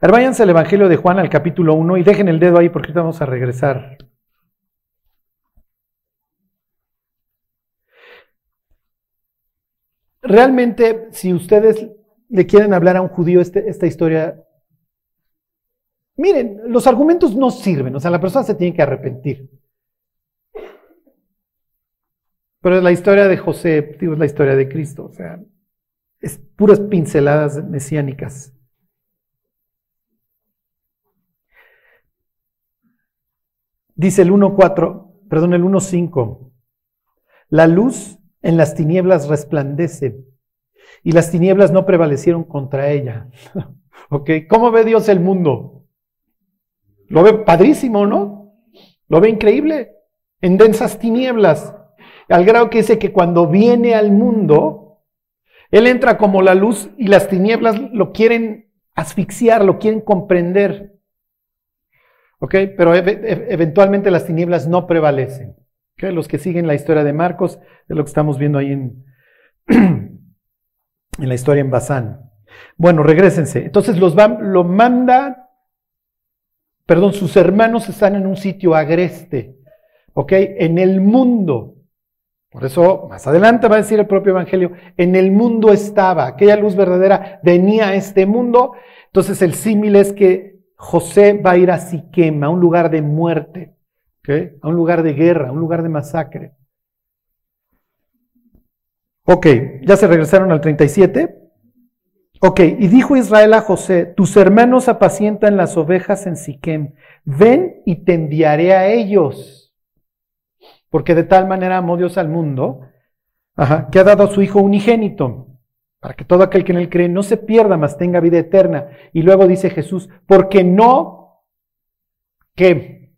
Ahora váyanse al Evangelio de Juan, al capítulo 1, y dejen el dedo ahí porque vamos a regresar. Realmente, si ustedes le quieren hablar a un judío este, esta historia, miren, los argumentos no sirven, o sea, la persona se tiene que arrepentir. Pero la historia de José, digo, es la historia de Cristo, o sea, es puras pinceladas mesiánicas. Dice el 1.4, perdón, el 1.5. La luz en las tinieblas resplandece y las tinieblas no prevalecieron contra ella. ¿Ok? ¿Cómo ve Dios el mundo? Lo ve padrísimo, ¿no? Lo ve increíble, en densas tinieblas, al grado que dice que cuando viene al mundo, Él entra como la luz y las tinieblas lo quieren asfixiar, lo quieren comprender. ¿Ok? Pero ev- ev- eventualmente las tinieblas no prevalecen. Los que siguen la historia de Marcos, es lo que estamos viendo ahí en, en la historia en Bazán. Bueno, regresense. Entonces los va- lo manda, perdón, sus hermanos están en un sitio agreste, ¿ok? En el mundo. Por eso, más adelante va a decir el propio Evangelio, en el mundo estaba, aquella luz verdadera venía a este mundo. Entonces el símil es que José va a ir a Siquem, a un lugar de muerte, ¿ok? A un lugar de guerra, a un lugar de masacre. Ok, ya se regresaron al 37. Ok, y dijo Israel a José, tus hermanos apacientan las ovejas en Siquem, ven y te enviaré a ellos. Porque de tal manera amó Dios al mundo, que ha dado a su Hijo unigénito, para que todo aquel que en él cree no se pierda, mas tenga vida eterna. Y luego dice Jesús, porque no, ¿qué?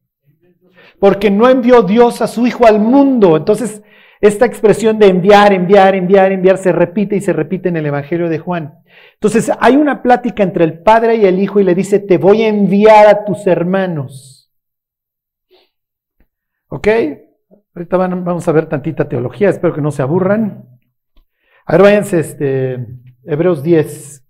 Porque no envió Dios a su Hijo al mundo. Entonces, esta expresión de enviar, enviar, enviar, enviar se repite y se repite en el Evangelio de Juan. Entonces hay una plática entre el Padre y el Hijo y le dice, te voy a enviar a tus hermanos. ¿Ok? Ahorita vamos a ver tantita teología, espero que no se aburran. A ver, váyanse, este, Hebreos 10.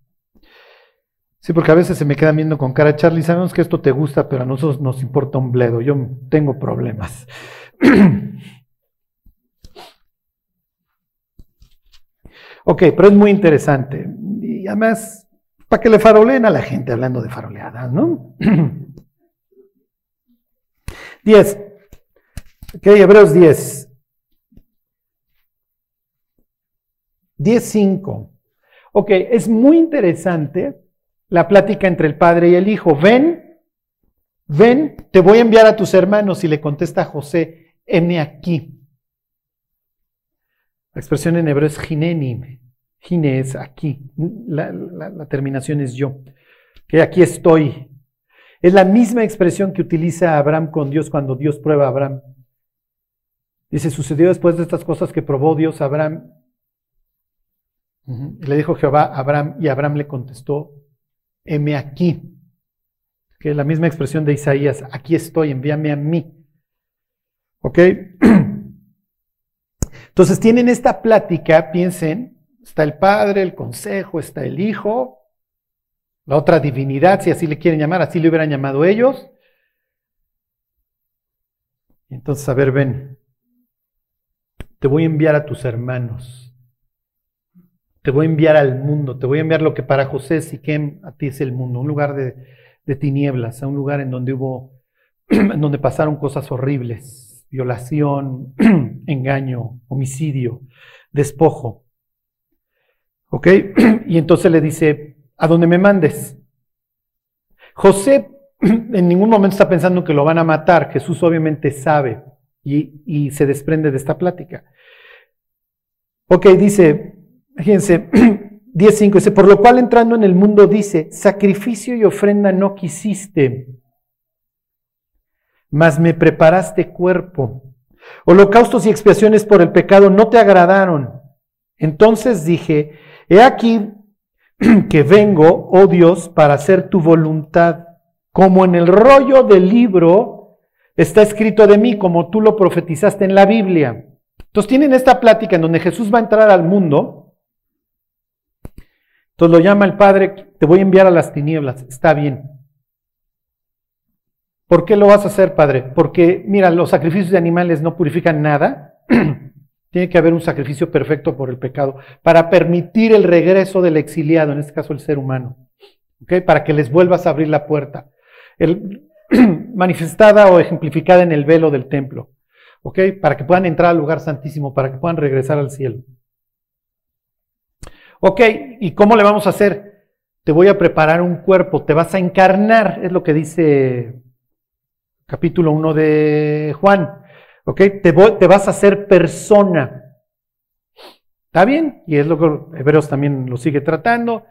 Sí, porque a veces se me quedan viendo con cara, Charlie, sabemos que esto te gusta, pero a nosotros nos importa un bledo, yo tengo problemas. Ok, pero es muy interesante. Y además, para que le faroleen a la gente hablando de faroleadas, ¿no? 10. Ok, Hebreos 10. 10.5. Ok, es muy interesante la plática entre el padre y el hijo. Ven, ven, te voy a enviar a tus hermanos. Y le contesta José, heme aquí. La expresión en hebreo es gineni. Gine es aquí. La, terminación es yo. Que aquí estoy. Es la misma expresión que utiliza Abraham con Dios cuando Dios prueba a Abraham. Dice, sucedió después de estas cosas que probó Dios a Abraham. Le dijo Jehová a Abraham y Abraham le contestó, heme aquí. Que es la misma expresión de Isaías, aquí estoy, envíame a mí. ¿Ok? Entonces tienen esta plática, piensen, está el Padre, el Consejo, está el Hijo, la otra divinidad, si así le quieren llamar, así le hubieran llamado ellos. Entonces, a ver, ven, te voy a enviar a tus hermanos, te voy a enviar al mundo, te voy a enviar lo que para José Siquem a ti es el mundo, un lugar de, de tinieblas, a un lugar en donde hubo, en donde pasaron cosas horribles, violación, engaño, homicidio, despojo. ¿Ok? Y entonces le dice, a donde me mandes. José en ningún momento está pensando que lo van a matar. Jesús obviamente sabe y, y se desprende de esta plática. Ok, dice, fíjense, 10.5 dice, por lo cual entrando en el mundo dice, sacrificio y ofrenda no quisiste, mas me preparaste cuerpo. Holocaustos y expiaciones por el pecado no te agradaron. Entonces dije, he aquí que vengo, oh Dios, para hacer tu voluntad, como en el rollo del libro está escrito de mí, como tú lo profetizaste en la Biblia. Entonces tienen esta plática en donde Jesús va a entrar al mundo. Entonces lo llama el Padre, te voy a enviar a las tinieblas. Está bien. ¿Por qué lo vas a hacer, Padre? Porque, mira, los sacrificios de animales no purifican nada. Tiene que haber un sacrificio perfecto por el pecado para permitir el regreso del exiliado, en este caso el ser humano. ¿ok? Para que les vuelvas a abrir la puerta. Manifestada o ejemplificada en el velo del templo. ¿Ok? Para que puedan entrar al lugar santísimo, para que puedan regresar al cielo. Ok, ¿y cómo le vamos a hacer? Te voy a preparar un cuerpo, te vas a encarnar, es lo que dice capítulo 1 de Juan. ¿Ok? Te, vas a hacer persona. ¿Está bien? Y es lo que Hebreos también lo sigue tratando.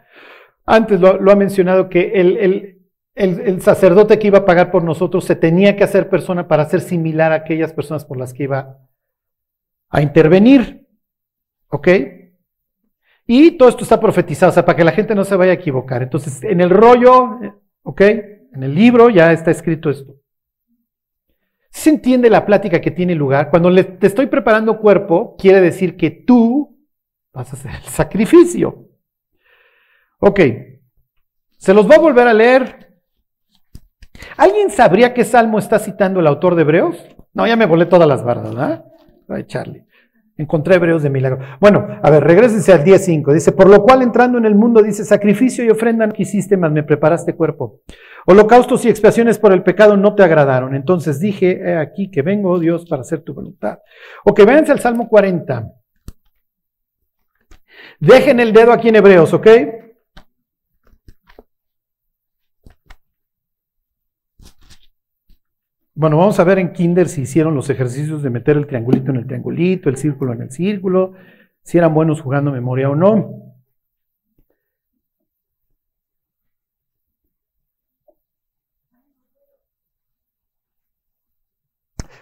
Antes lo, ha mencionado que el, el, sacerdote que iba a pagar por nosotros se tenía que hacer persona para ser similar a aquellas personas por las que iba a intervenir. ¿Ok? Y todo esto está profetizado, o sea, para que la gente no se vaya a equivocar. Entonces, en el rollo, ¿ok? En el libro ya está escrito esto. ¿Se entiende la plática que tiene lugar? Cuando te estoy preparando cuerpo, quiere decir que tú vas a hacer el sacrificio. Ok. Se los voy a volver a leer. ¿Alguien sabría qué salmo está citando el autor de Hebreos? No, ya me volé todas las bardas, ¿verdad? Ay, Charlie. Encontré Hebreos de milagro. Bueno, a ver, regresense al 10.5. Dice, por lo cual entrando en el mundo, dice, sacrificio y ofrenda no quisiste, mas me preparaste cuerpo. Holocaustos y expiaciones por el pecado no te agradaron. Entonces dije, aquí que vengo, oh Dios, para hacer tu voluntad. O que véanse al Salmo 40. Dejen el dedo aquí en Hebreos, ¿ok? Bueno, vamos a ver en Kinder si hicieron los ejercicios de meter el triangulito en el triangulito, el círculo en el círculo, si eran buenos jugando memoria o no.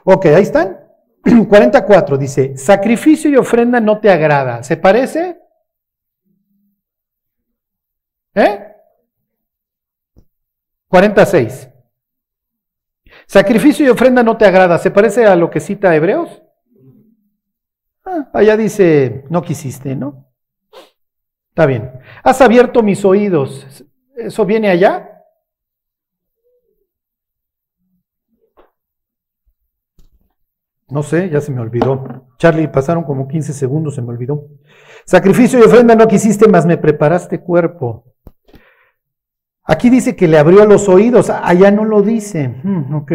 Ok, ahí están. 44 dice, sacrificio y ofrenda no te agrada. ¿Se parece? ¿Eh? 46. Sacrificio y ofrenda no te agrada. ¿Se parece a lo que cita Hebreos? Ah, allá dice, no quisiste, ¿no? Está bien. Has abierto mis oídos. ¿Eso viene allá? No sé, ya se me olvidó. Charlie, pasaron como 15 segundos, se me olvidó. Sacrificio y ofrenda no quisiste, mas me preparaste cuerpo. Aquí dice que le abrió los oídos, allá no lo dice. Hmm, ok.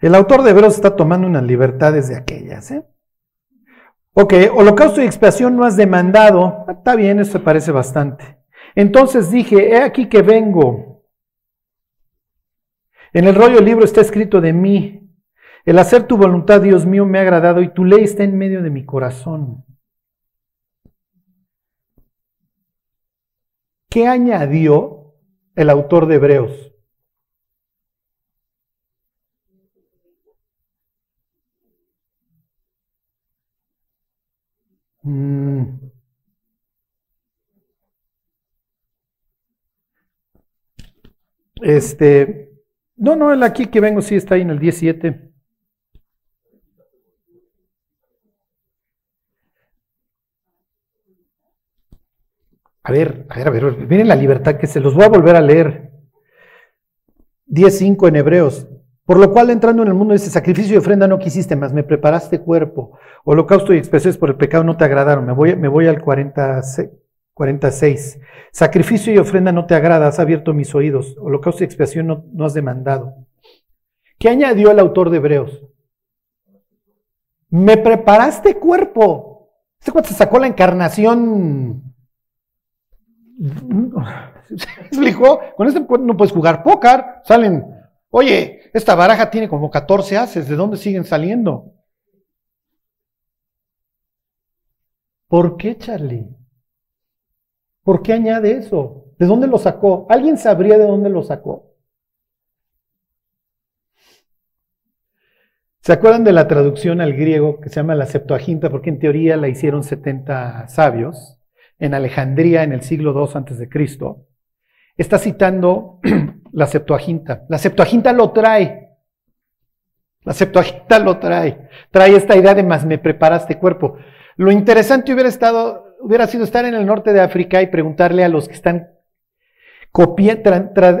El autor de Hebreos está tomando unas libertades de aquellas. ¿eh? Ok, holocausto y expiación no has demandado. Está bien, eso parece bastante. Entonces dije, he aquí que vengo. En el rollo libro está escrito de mí. El hacer tu voluntad, Dios mío, me ha agradado y tu ley está en medio de mi corazón. ¿Qué añadió el autor de Hebreos? Mm. Este, no, no, el aquí que vengo sí está ahí en el 17. A ver, a ver, a ver, miren la libertad que se los voy a volver a leer. 10.5 en Hebreos. Por lo cual, entrando en el mundo, ese sacrificio y ofrenda no quisiste, más me preparaste cuerpo. Holocausto y expresiones por el pecado no te agradaron. Me voy, me voy al 46. 46. Sacrificio y ofrenda no te agrada, has abierto mis oídos. Holocausto y expiación no, no has demandado. ¿Qué añadió el autor de Hebreos? Me preparaste cuerpo. Este cuate se sacó la encarnación. Con este no puedes jugar póker. Salen, oye, esta baraja tiene como 14 haces. ¿De dónde siguen saliendo? ¿Por qué, Charlie? ¿Por qué añade eso? ¿De dónde lo sacó? ¿Alguien sabría de dónde lo sacó? ¿Se acuerdan de la traducción al griego que se llama la Septuaginta? Porque en teoría la hicieron 70 sabios en Alejandría en el siglo II Cristo. Está citando la Septuaginta. La Septuaginta lo trae. La Septuaginta lo trae. Trae esta idea de más me preparaste cuerpo. Lo interesante hubiera estado hubiera sido estar en el norte de África y preguntarle a los que están copia,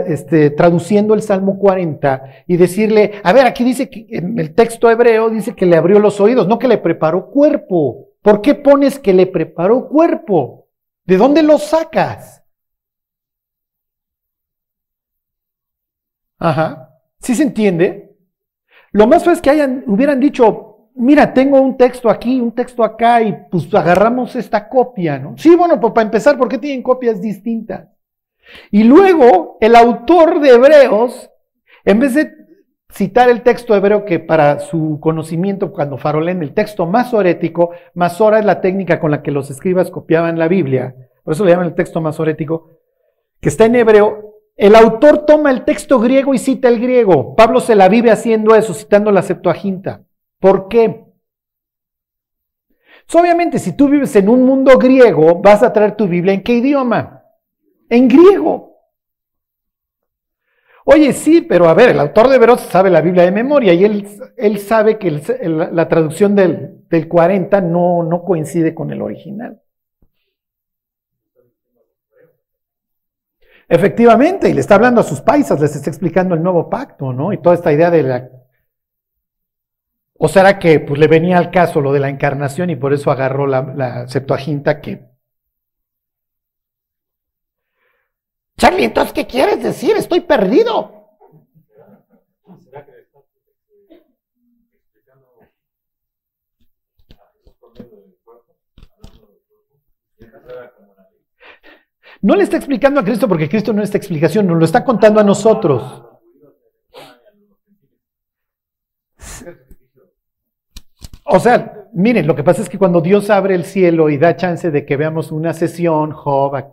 este, traduciendo el Salmo 40 y decirle, a ver, aquí dice que en el texto hebreo dice que le abrió los oídos, no que le preparó cuerpo. ¿Por qué pones que le preparó cuerpo? ¿De dónde lo sacas? Ajá. ¿Sí se entiende? Lo más fácil es que hayan, hubieran dicho, mira, tengo un texto aquí, un texto acá, y pues agarramos esta copia, ¿no? Sí, bueno, pues para empezar, ¿por qué tienen copias distintas? Y luego, el autor de Hebreos, en vez de citar el texto hebreo que para su conocimiento, cuando farolen el texto masorético, masora es la técnica con la que los escribas copiaban la Biblia, por eso le llaman el texto masorético, que está en hebreo, el autor toma el texto griego y cita el griego. Pablo se la vive haciendo eso, citando la Septuaginta. ¿Por qué? Obviamente, si tú vives en un mundo griego, vas a traer tu Biblia en qué idioma? En griego. Oye, sí, pero a ver, el autor de Hebreos sabe la Biblia de memoria y él, él sabe que la traducción del, del 40 no, no coincide con el original. Efectivamente, y le está hablando a sus paisas, les está explicando el nuevo pacto, ¿no? Y toda esta idea de la... ¿O será que pues, le venía al caso lo de la encarnación y por eso agarró la, la Septuaginta que... Charlie, entonces, ¿qué quieres decir? Estoy perdido. No le está explicando a Cristo porque Cristo no es esta explicación, nos lo está contando a nosotros. O sea, miren, lo que pasa es que cuando Dios abre el cielo y da chance de que veamos una sesión, Job,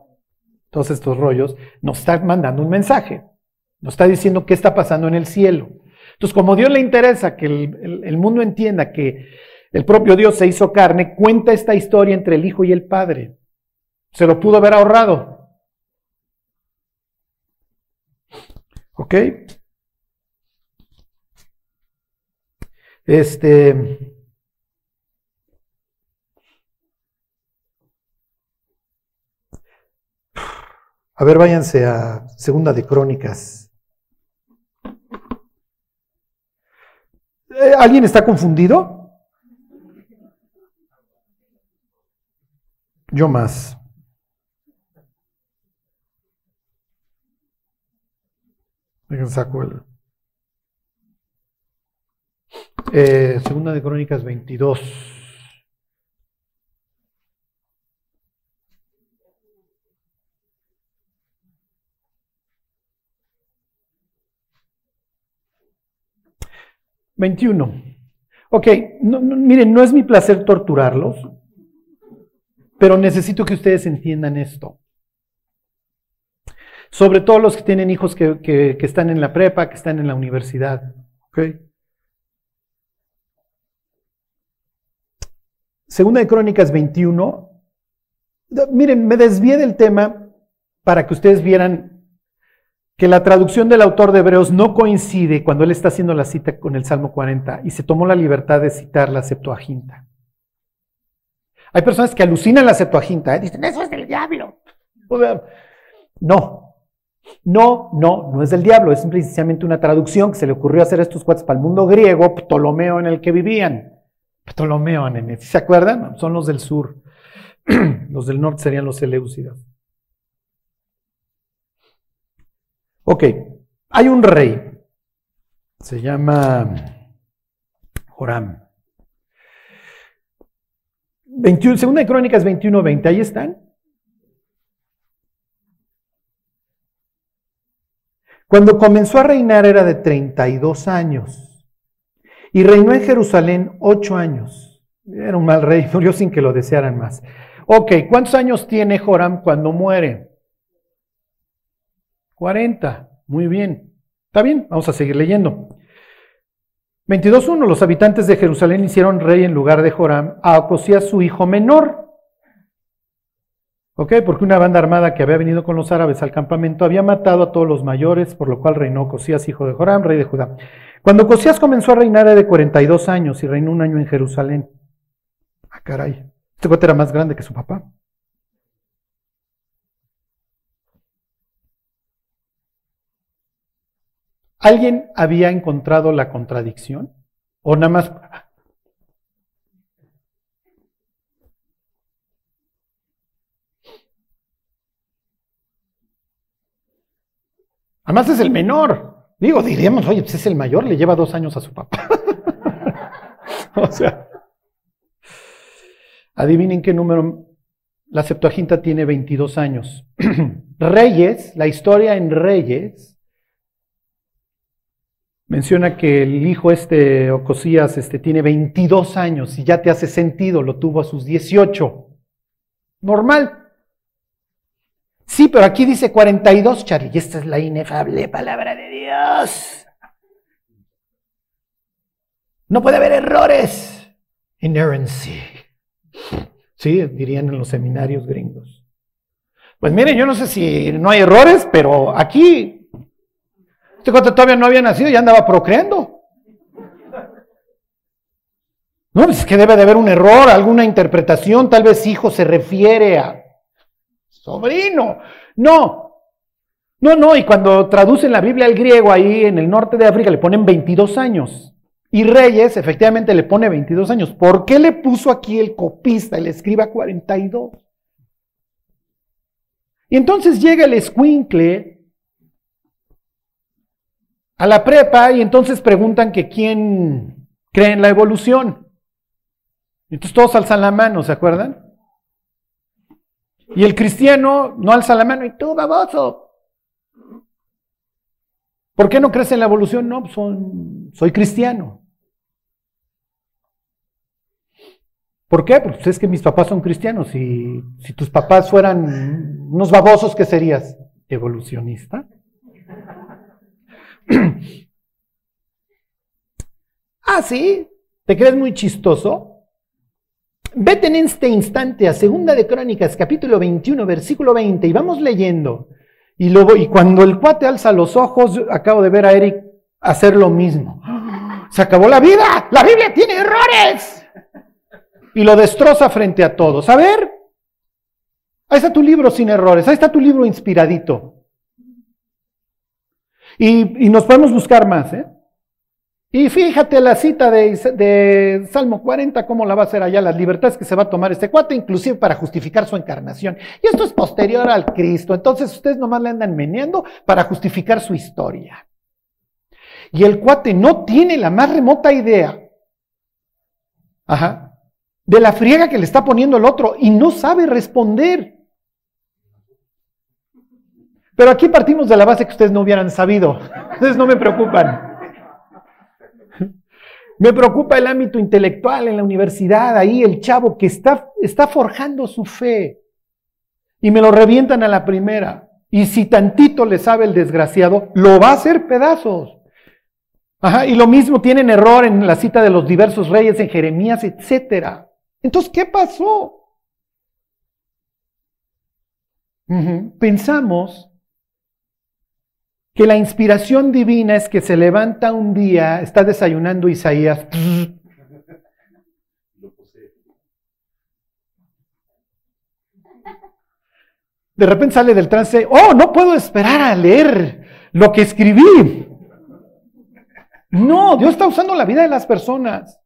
todos estos rollos, nos está mandando un mensaje. Nos está diciendo qué está pasando en el cielo. Entonces, como a Dios le interesa que el, el- mundo entienda que el propio Dios se hizo carne, cuenta esta historia entre el Hijo y el Padre. Se lo pudo haber ahorrado. ¿Ok? Este. A ver, váyanse a Segunda de Crónicas. Eh, ¿Alguien está confundido? Yo más. Saco el. Eh, segunda de Crónicas 22. Veintiuno. Ok, no- no, miren, no es mi placer torturarlos, pero necesito que ustedes entiendan esto. Sobre todo los que tienen hijos que, están en la prepa, que están en la universidad. ¿ok? Segunda de Crónicas 21. Da- Miren, me desvié del tema para que ustedes vieran que la traducción del autor de Hebreos no coincide cuando él está haciendo la cita con el Salmo 40 y se tomó la libertad de citar la Septuaginta. Hay personas que alucinan la Septuaginta, ¿eh? dicen, eso es del diablo. No, no, no, no es del diablo, es precisamente una traducción que se le ocurrió hacer a estos cuates para el mundo griego, Ptolomeo en el que vivían. Ptolomeo, nene, ¿sí ¿se acuerdan? Son los del sur. los del norte serían los Seleucidas. Ok, hay un rey, se llama Joram. 21, segunda de Crónicas 21-20, ahí están. Cuando comenzó a reinar era de 32 años y reinó en Jerusalén 8 años. Era un mal rey, murió sin que lo desearan más. Ok, ¿cuántos años tiene Joram cuando muere? 40. Muy bien. Está bien, vamos a seguir leyendo. 22.1. Los habitantes de Jerusalén hicieron rey en lugar de Joram a Ocosías, su hijo menor. ¿Ok? Porque una banda armada que había venido con los árabes al campamento había matado a todos los mayores, por lo cual reinó Ocosías, hijo de Joram, rey de Judá. Cuando Ocosías comenzó a reinar era de 42 años y reinó un año en Jerusalén. Ah, caray. Este cuate era más grande que su papá. ¿Alguien había encontrado la contradicción? ¿O nada más... Además es el menor. Digo, diríamos, oye, pues es el mayor, le lleva dos años a su papá. o sea, adivinen qué número. La Septuaginta tiene 22 años. Reyes, la historia en Reyes, menciona que el hijo este, Ocosías, este, tiene 22 años y ya te hace sentido, lo tuvo a sus 18. Normal. Sí, pero aquí dice 42, Charlie, y esta es la inefable palabra de Dios. No puede haber errores. Inerrancy. Sí, dirían en los seminarios gringos. Pues miren, yo no sé si no hay errores, pero aquí este cuate todavía no había nacido y andaba procreando. No, pues es que debe de haber un error, alguna interpretación, tal vez hijo se refiere a sobrino. No, no, no, y cuando traducen la Biblia al griego ahí en el norte de África le ponen 22 años. Y Reyes efectivamente le pone 22 años. ¿Por qué le puso aquí el copista, el escriba 42? Y entonces llega el escuincle a la prepa y entonces preguntan que quién cree en la evolución. Entonces todos alzan la mano, ¿se acuerdan? Y el cristiano no alza la mano y tú, baboso. ¿Por qué no crees en la evolución? No, pues son, soy cristiano. ¿Por qué? Pues es que mis papás son cristianos si tus papás fueran unos babosos, ¿qué serías? ¿Evolucionista? Ah, sí, ¿te crees muy chistoso? Vete en este instante a Segunda de Crónicas, capítulo 21, versículo 20, y vamos leyendo. Y, luego, y cuando el cuate alza los ojos, acabo de ver a Eric hacer lo mismo. Se acabó la vida, la Biblia tiene errores. Y lo destroza frente a todos. A ver, ahí está tu libro sin errores, ahí está tu libro inspiradito. Y, nos podemos buscar más, ¿eh? Y fíjate la cita de, Salmo 40, cómo la va a hacer allá, las libertades que se va a tomar este cuate, inclusive para justificar su encarnación. Y esto es posterior al Cristo, entonces ustedes nomás le andan meneando para justificar su historia. Y el cuate no tiene la más remota idea, ajá, de la friega que le está poniendo el otro y no sabe responder. Pero aquí partimos de la base que ustedes no hubieran sabido. Ustedes no me preocupan. Me preocupa el ámbito intelectual en la universidad, ahí el chavo que está, está forjando su fe y me lo revientan a la primera. Y si tantito le sabe el desgraciado, lo va a hacer pedazos. Ajá, y lo mismo tienen error en la cita de los diversos reyes en Jeremías, etc. Entonces, ¿qué pasó? Pensamos que la inspiración divina es que se levanta un día, está desayunando Isaías. De repente sale del trance, oh, no puedo esperar a leer lo que escribí. No, Dios está usando la vida de las personas.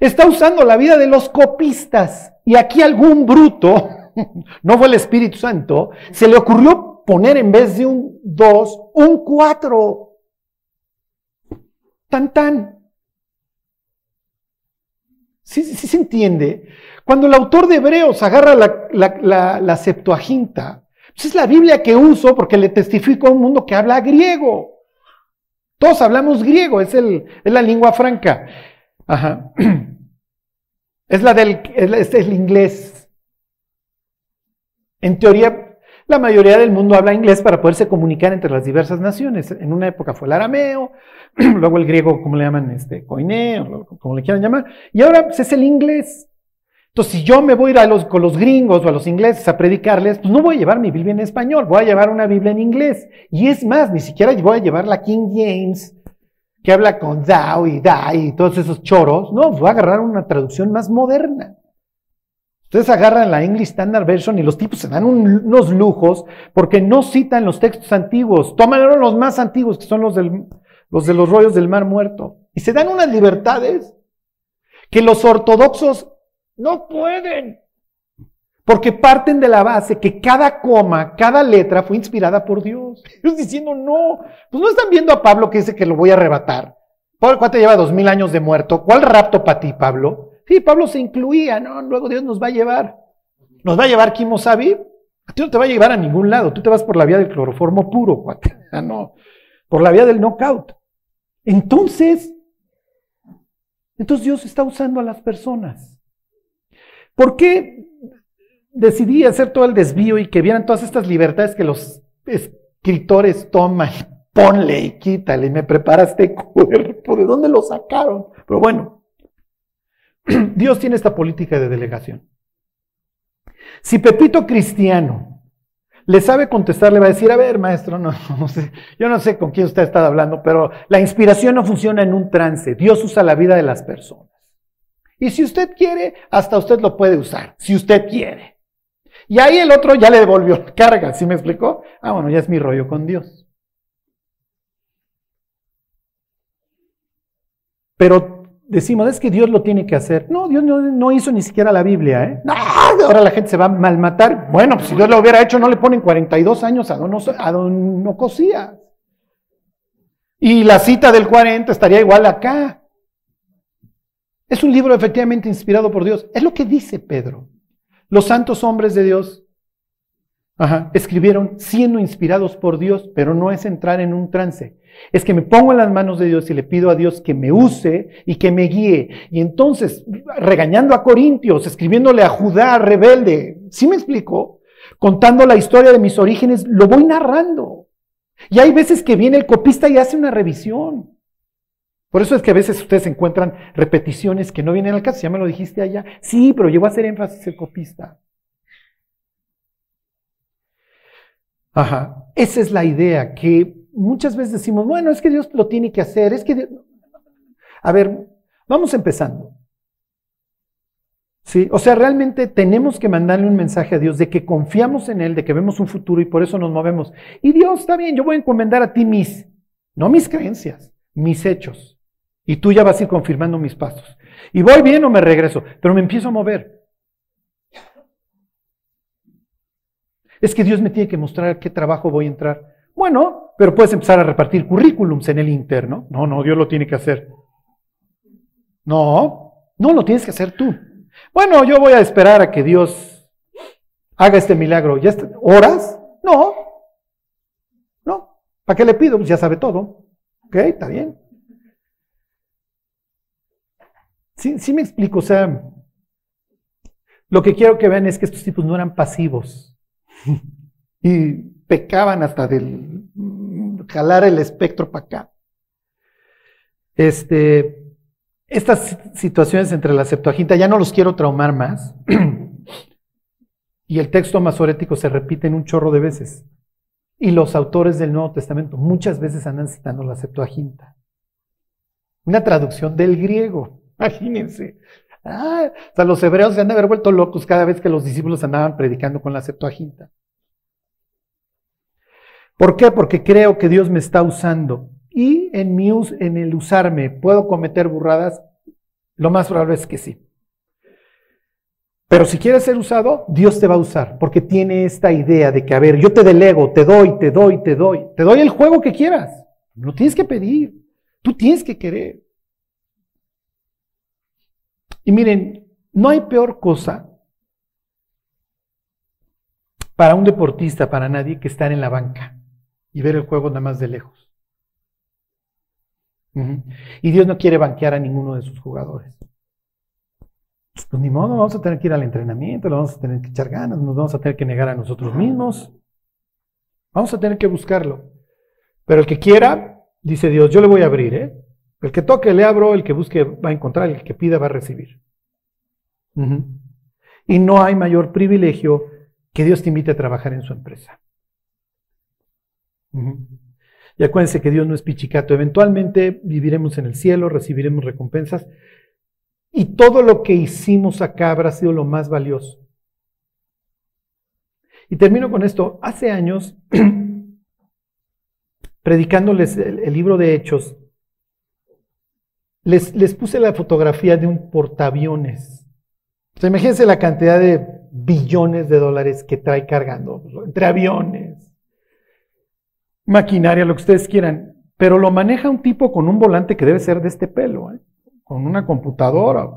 Está usando la vida de los copistas. Y aquí algún bruto, no fue el Espíritu Santo, se le ocurrió poner en vez de un 2, un 4. Tan tan. ¿Sí, sí, se entiende? Cuando el autor de Hebreos agarra la, la, Septuaginta, pues es la Biblia que uso porque le testifico a un mundo que habla griego. Todos hablamos griego, es, el, es la lengua franca. Ajá. Es la del es el inglés. En teoría, la mayoría del mundo habla inglés para poderse comunicar entre las diversas naciones. En una época fue el arameo, luego el griego, como le llaman, este, coineo, como le quieran llamar, y ahora pues, es el inglés. Entonces, si yo me voy a ir a con los gringos o a los ingleses a predicarles, pues no voy a llevar mi Biblia en español, voy a llevar una Biblia en inglés. Y es más, ni siquiera voy a llevar la King James, que habla con thou y die y todos esos choros. No, voy a agarrar una traducción más moderna. Ustedes agarran la English Standard Version y los tipos se dan un- unos lujos porque no citan los textos antiguos. Toman los más antiguos, que son los, del- de los rollos del Mar Muerto. Y se dan unas libertades que los ortodoxos no pueden. Porque parten de la base que cada coma, cada letra fue inspirada por Dios. Ellos diciendo, no, pues no están viendo a Pablo que dice que lo voy a arrebatar. Pablo cuate lleva dos mil años de muerto. ¿Cuál rapto para ti, Pablo? Sí, Pablo se incluía, no, luego Dios nos va a llevar. Nos va a llevar Kimo Sabi. A ti no te va a llevar a ningún lado. Tú te vas por la vía del cloroformo puro, cuate. Ah, no. Por la vía del knockout. Entonces, entonces Dios está usando a las personas. ¿Por qué decidí hacer todo el desvío y que vieran todas estas libertades que los escritores toman? Ponle y quítale, me preparaste cuerpo. ¿De dónde lo sacaron? Pero bueno, Dios tiene esta política de delegación. Si Pepito Cristiano le sabe contestar, le va a decir, a ver, maestro, no, no sé, yo no sé con quién usted está hablando, pero la inspiración no funciona en un trance. Dios usa la vida de las personas. Y si usted quiere, hasta usted lo puede usar, si usted quiere. Y ahí el otro ya le devolvió carga, ¿sí me explicó? Ah, bueno, ya es mi rollo con Dios. Pero decimos, es que Dios lo tiene que hacer. No, Dios no, no hizo ni siquiera la Biblia, ¿eh? Ahora la gente se va a malmatar. Bueno, pues si Dios lo hubiera hecho, no le ponen 42 años a don, a don. Y la cita del 40 estaría igual acá. Es un libro efectivamente inspirado por Dios. Es lo que dice Pedro. Los santos hombres de Dios escribieron siendo inspirados por Dios, pero no es entrar en un trance. Es que me pongo en las manos de Dios y le pido a Dios que me use y que me guíe. Y entonces, regañando a Corintios, escribiéndole a Judá rebelde, ¿sí me explico? Contando la historia de mis orígenes, lo voy narrando. Y hay veces que viene el copista y hace una revisión. Por eso es que a veces ustedes encuentran repeticiones que no vienen al caso. Ya me lo dijiste allá. Sí, pero llegó a hacer énfasis el copista. Ajá. Esa es la idea que muchas veces decimos, bueno, es que Dios lo tiene que hacer. Es que. Dios-". A ver, vamos empezando. Sí, o sea, realmente tenemos que mandarle un mensaje a Dios de que confiamos en Él, de que vemos un futuro y por eso nos movemos. Y Dios, está bien, yo voy a encomendar a ti mis, no mis creencias, mis hechos. Y tú ya vas a ir confirmando mis pasos. Y voy bien o me regreso, pero me empiezo a mover. Es que Dios me tiene que mostrar qué trabajo voy a entrar. Bueno, pero puedes empezar a repartir currículums en el interno. No, no, Dios lo tiene que hacer. No, no lo tienes que hacer tú. Bueno, yo voy a esperar a que Dios haga este milagro. ¿Ya? ¿Horas? No. No. ¿Para qué le pido? Pues ya sabe todo. Ok, está bien. Sí, sí me explico. O sea, lo que quiero que vean es que estos tipos no eran pasivos. y pecaban hasta del jalar el espectro para acá. Este, estas situaciones entre la Septuaginta ya no los quiero traumar más. y el texto masorético se repite en un chorro de veces. Y los autores del Nuevo Testamento muchas veces andan citando la Septuaginta. Una traducción del griego, imagínense. Ah, o sea, los hebreos se han de haber vuelto locos cada vez que los discípulos andaban predicando con la Septuaginta. ¿Por qué? Porque creo que Dios me está usando. Y en, mi us en el usarme, ¿puedo cometer burradas? Lo más probable es que sí. Pero si quieres ser usado, Dios te va a usar, porque tiene esta idea de que, a ver, yo te delego, te doy, te doy, te doy, te doy el juego que quieras. No tienes que pedir, tú tienes que querer. Y miren, no hay peor cosa para un deportista, para nadie, que estar en la banca y ver el juego nada más de lejos. Uh -huh. Y Dios no quiere banquear a ninguno de sus jugadores. Pues ni modo, vamos a tener que ir al entrenamiento, le vamos a tener que echar ganas, nos vamos a tener que negar a nosotros mismos. Vamos a tener que buscarlo. Pero el que quiera, dice Dios, yo le voy a abrir, ¿eh? El que toque le abro, el que busque va a encontrar, el que pida va a recibir. Uh -huh. Y no hay mayor privilegio que Dios te invite a trabajar en su empresa. Y acuérdense que Dios no es pichicato. Eventualmente viviremos en el cielo, recibiremos recompensas. Y todo lo que hicimos acá habrá sido lo más valioso. Y termino con esto. Hace años, predicándoles el, libro de Hechos, les, les, puse la fotografía de un portaaviones. Sea, imagínense la cantidad de billones de dólares que trae cargando, entre aviones, maquinaria, lo que ustedes quieran. Pero lo maneja un tipo con un volante que debe ser de este pelo, ¿eh? con una computadora.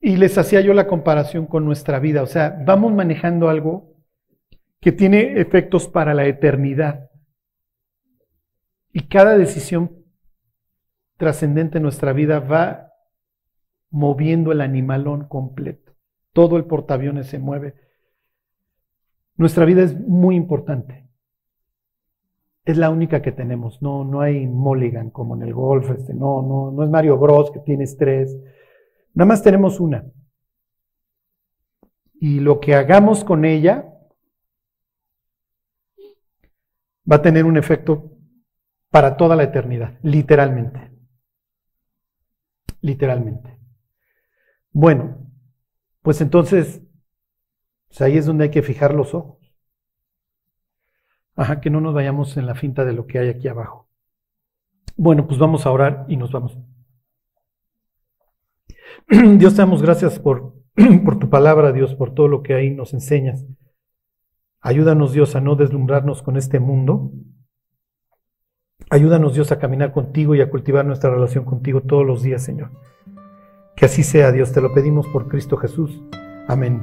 Y les hacía yo la comparación con nuestra vida. O sea, vamos manejando algo que tiene efectos para la eternidad. Y cada decisión trascendente en nuestra vida va moviendo el animalón completo. Todo el portaaviones se mueve. Nuestra vida es muy importante. Es la única que tenemos. No, no hay mulligan como en el golf. Este, no, no, no es Mario Bros que tienes tres. Nada más tenemos una. Y lo que hagamos con ella va a tener un efecto para toda la eternidad, literalmente. Literalmente. Bueno, pues entonces, pues ahí es donde hay que fijar los ojos. Ajá, que no nos vayamos en la finta de lo que hay aquí abajo. Bueno, pues vamos a orar y nos vamos. Dios te damos gracias por, por tu palabra, Dios, por todo lo que ahí nos enseñas. Ayúdanos, Dios, a no deslumbrarnos con este mundo. Ayúdanos, Dios, a caminar contigo y a cultivar nuestra relación contigo todos los días, Señor. Que así sea, Dios, te lo pedimos por Cristo Jesús. Amén.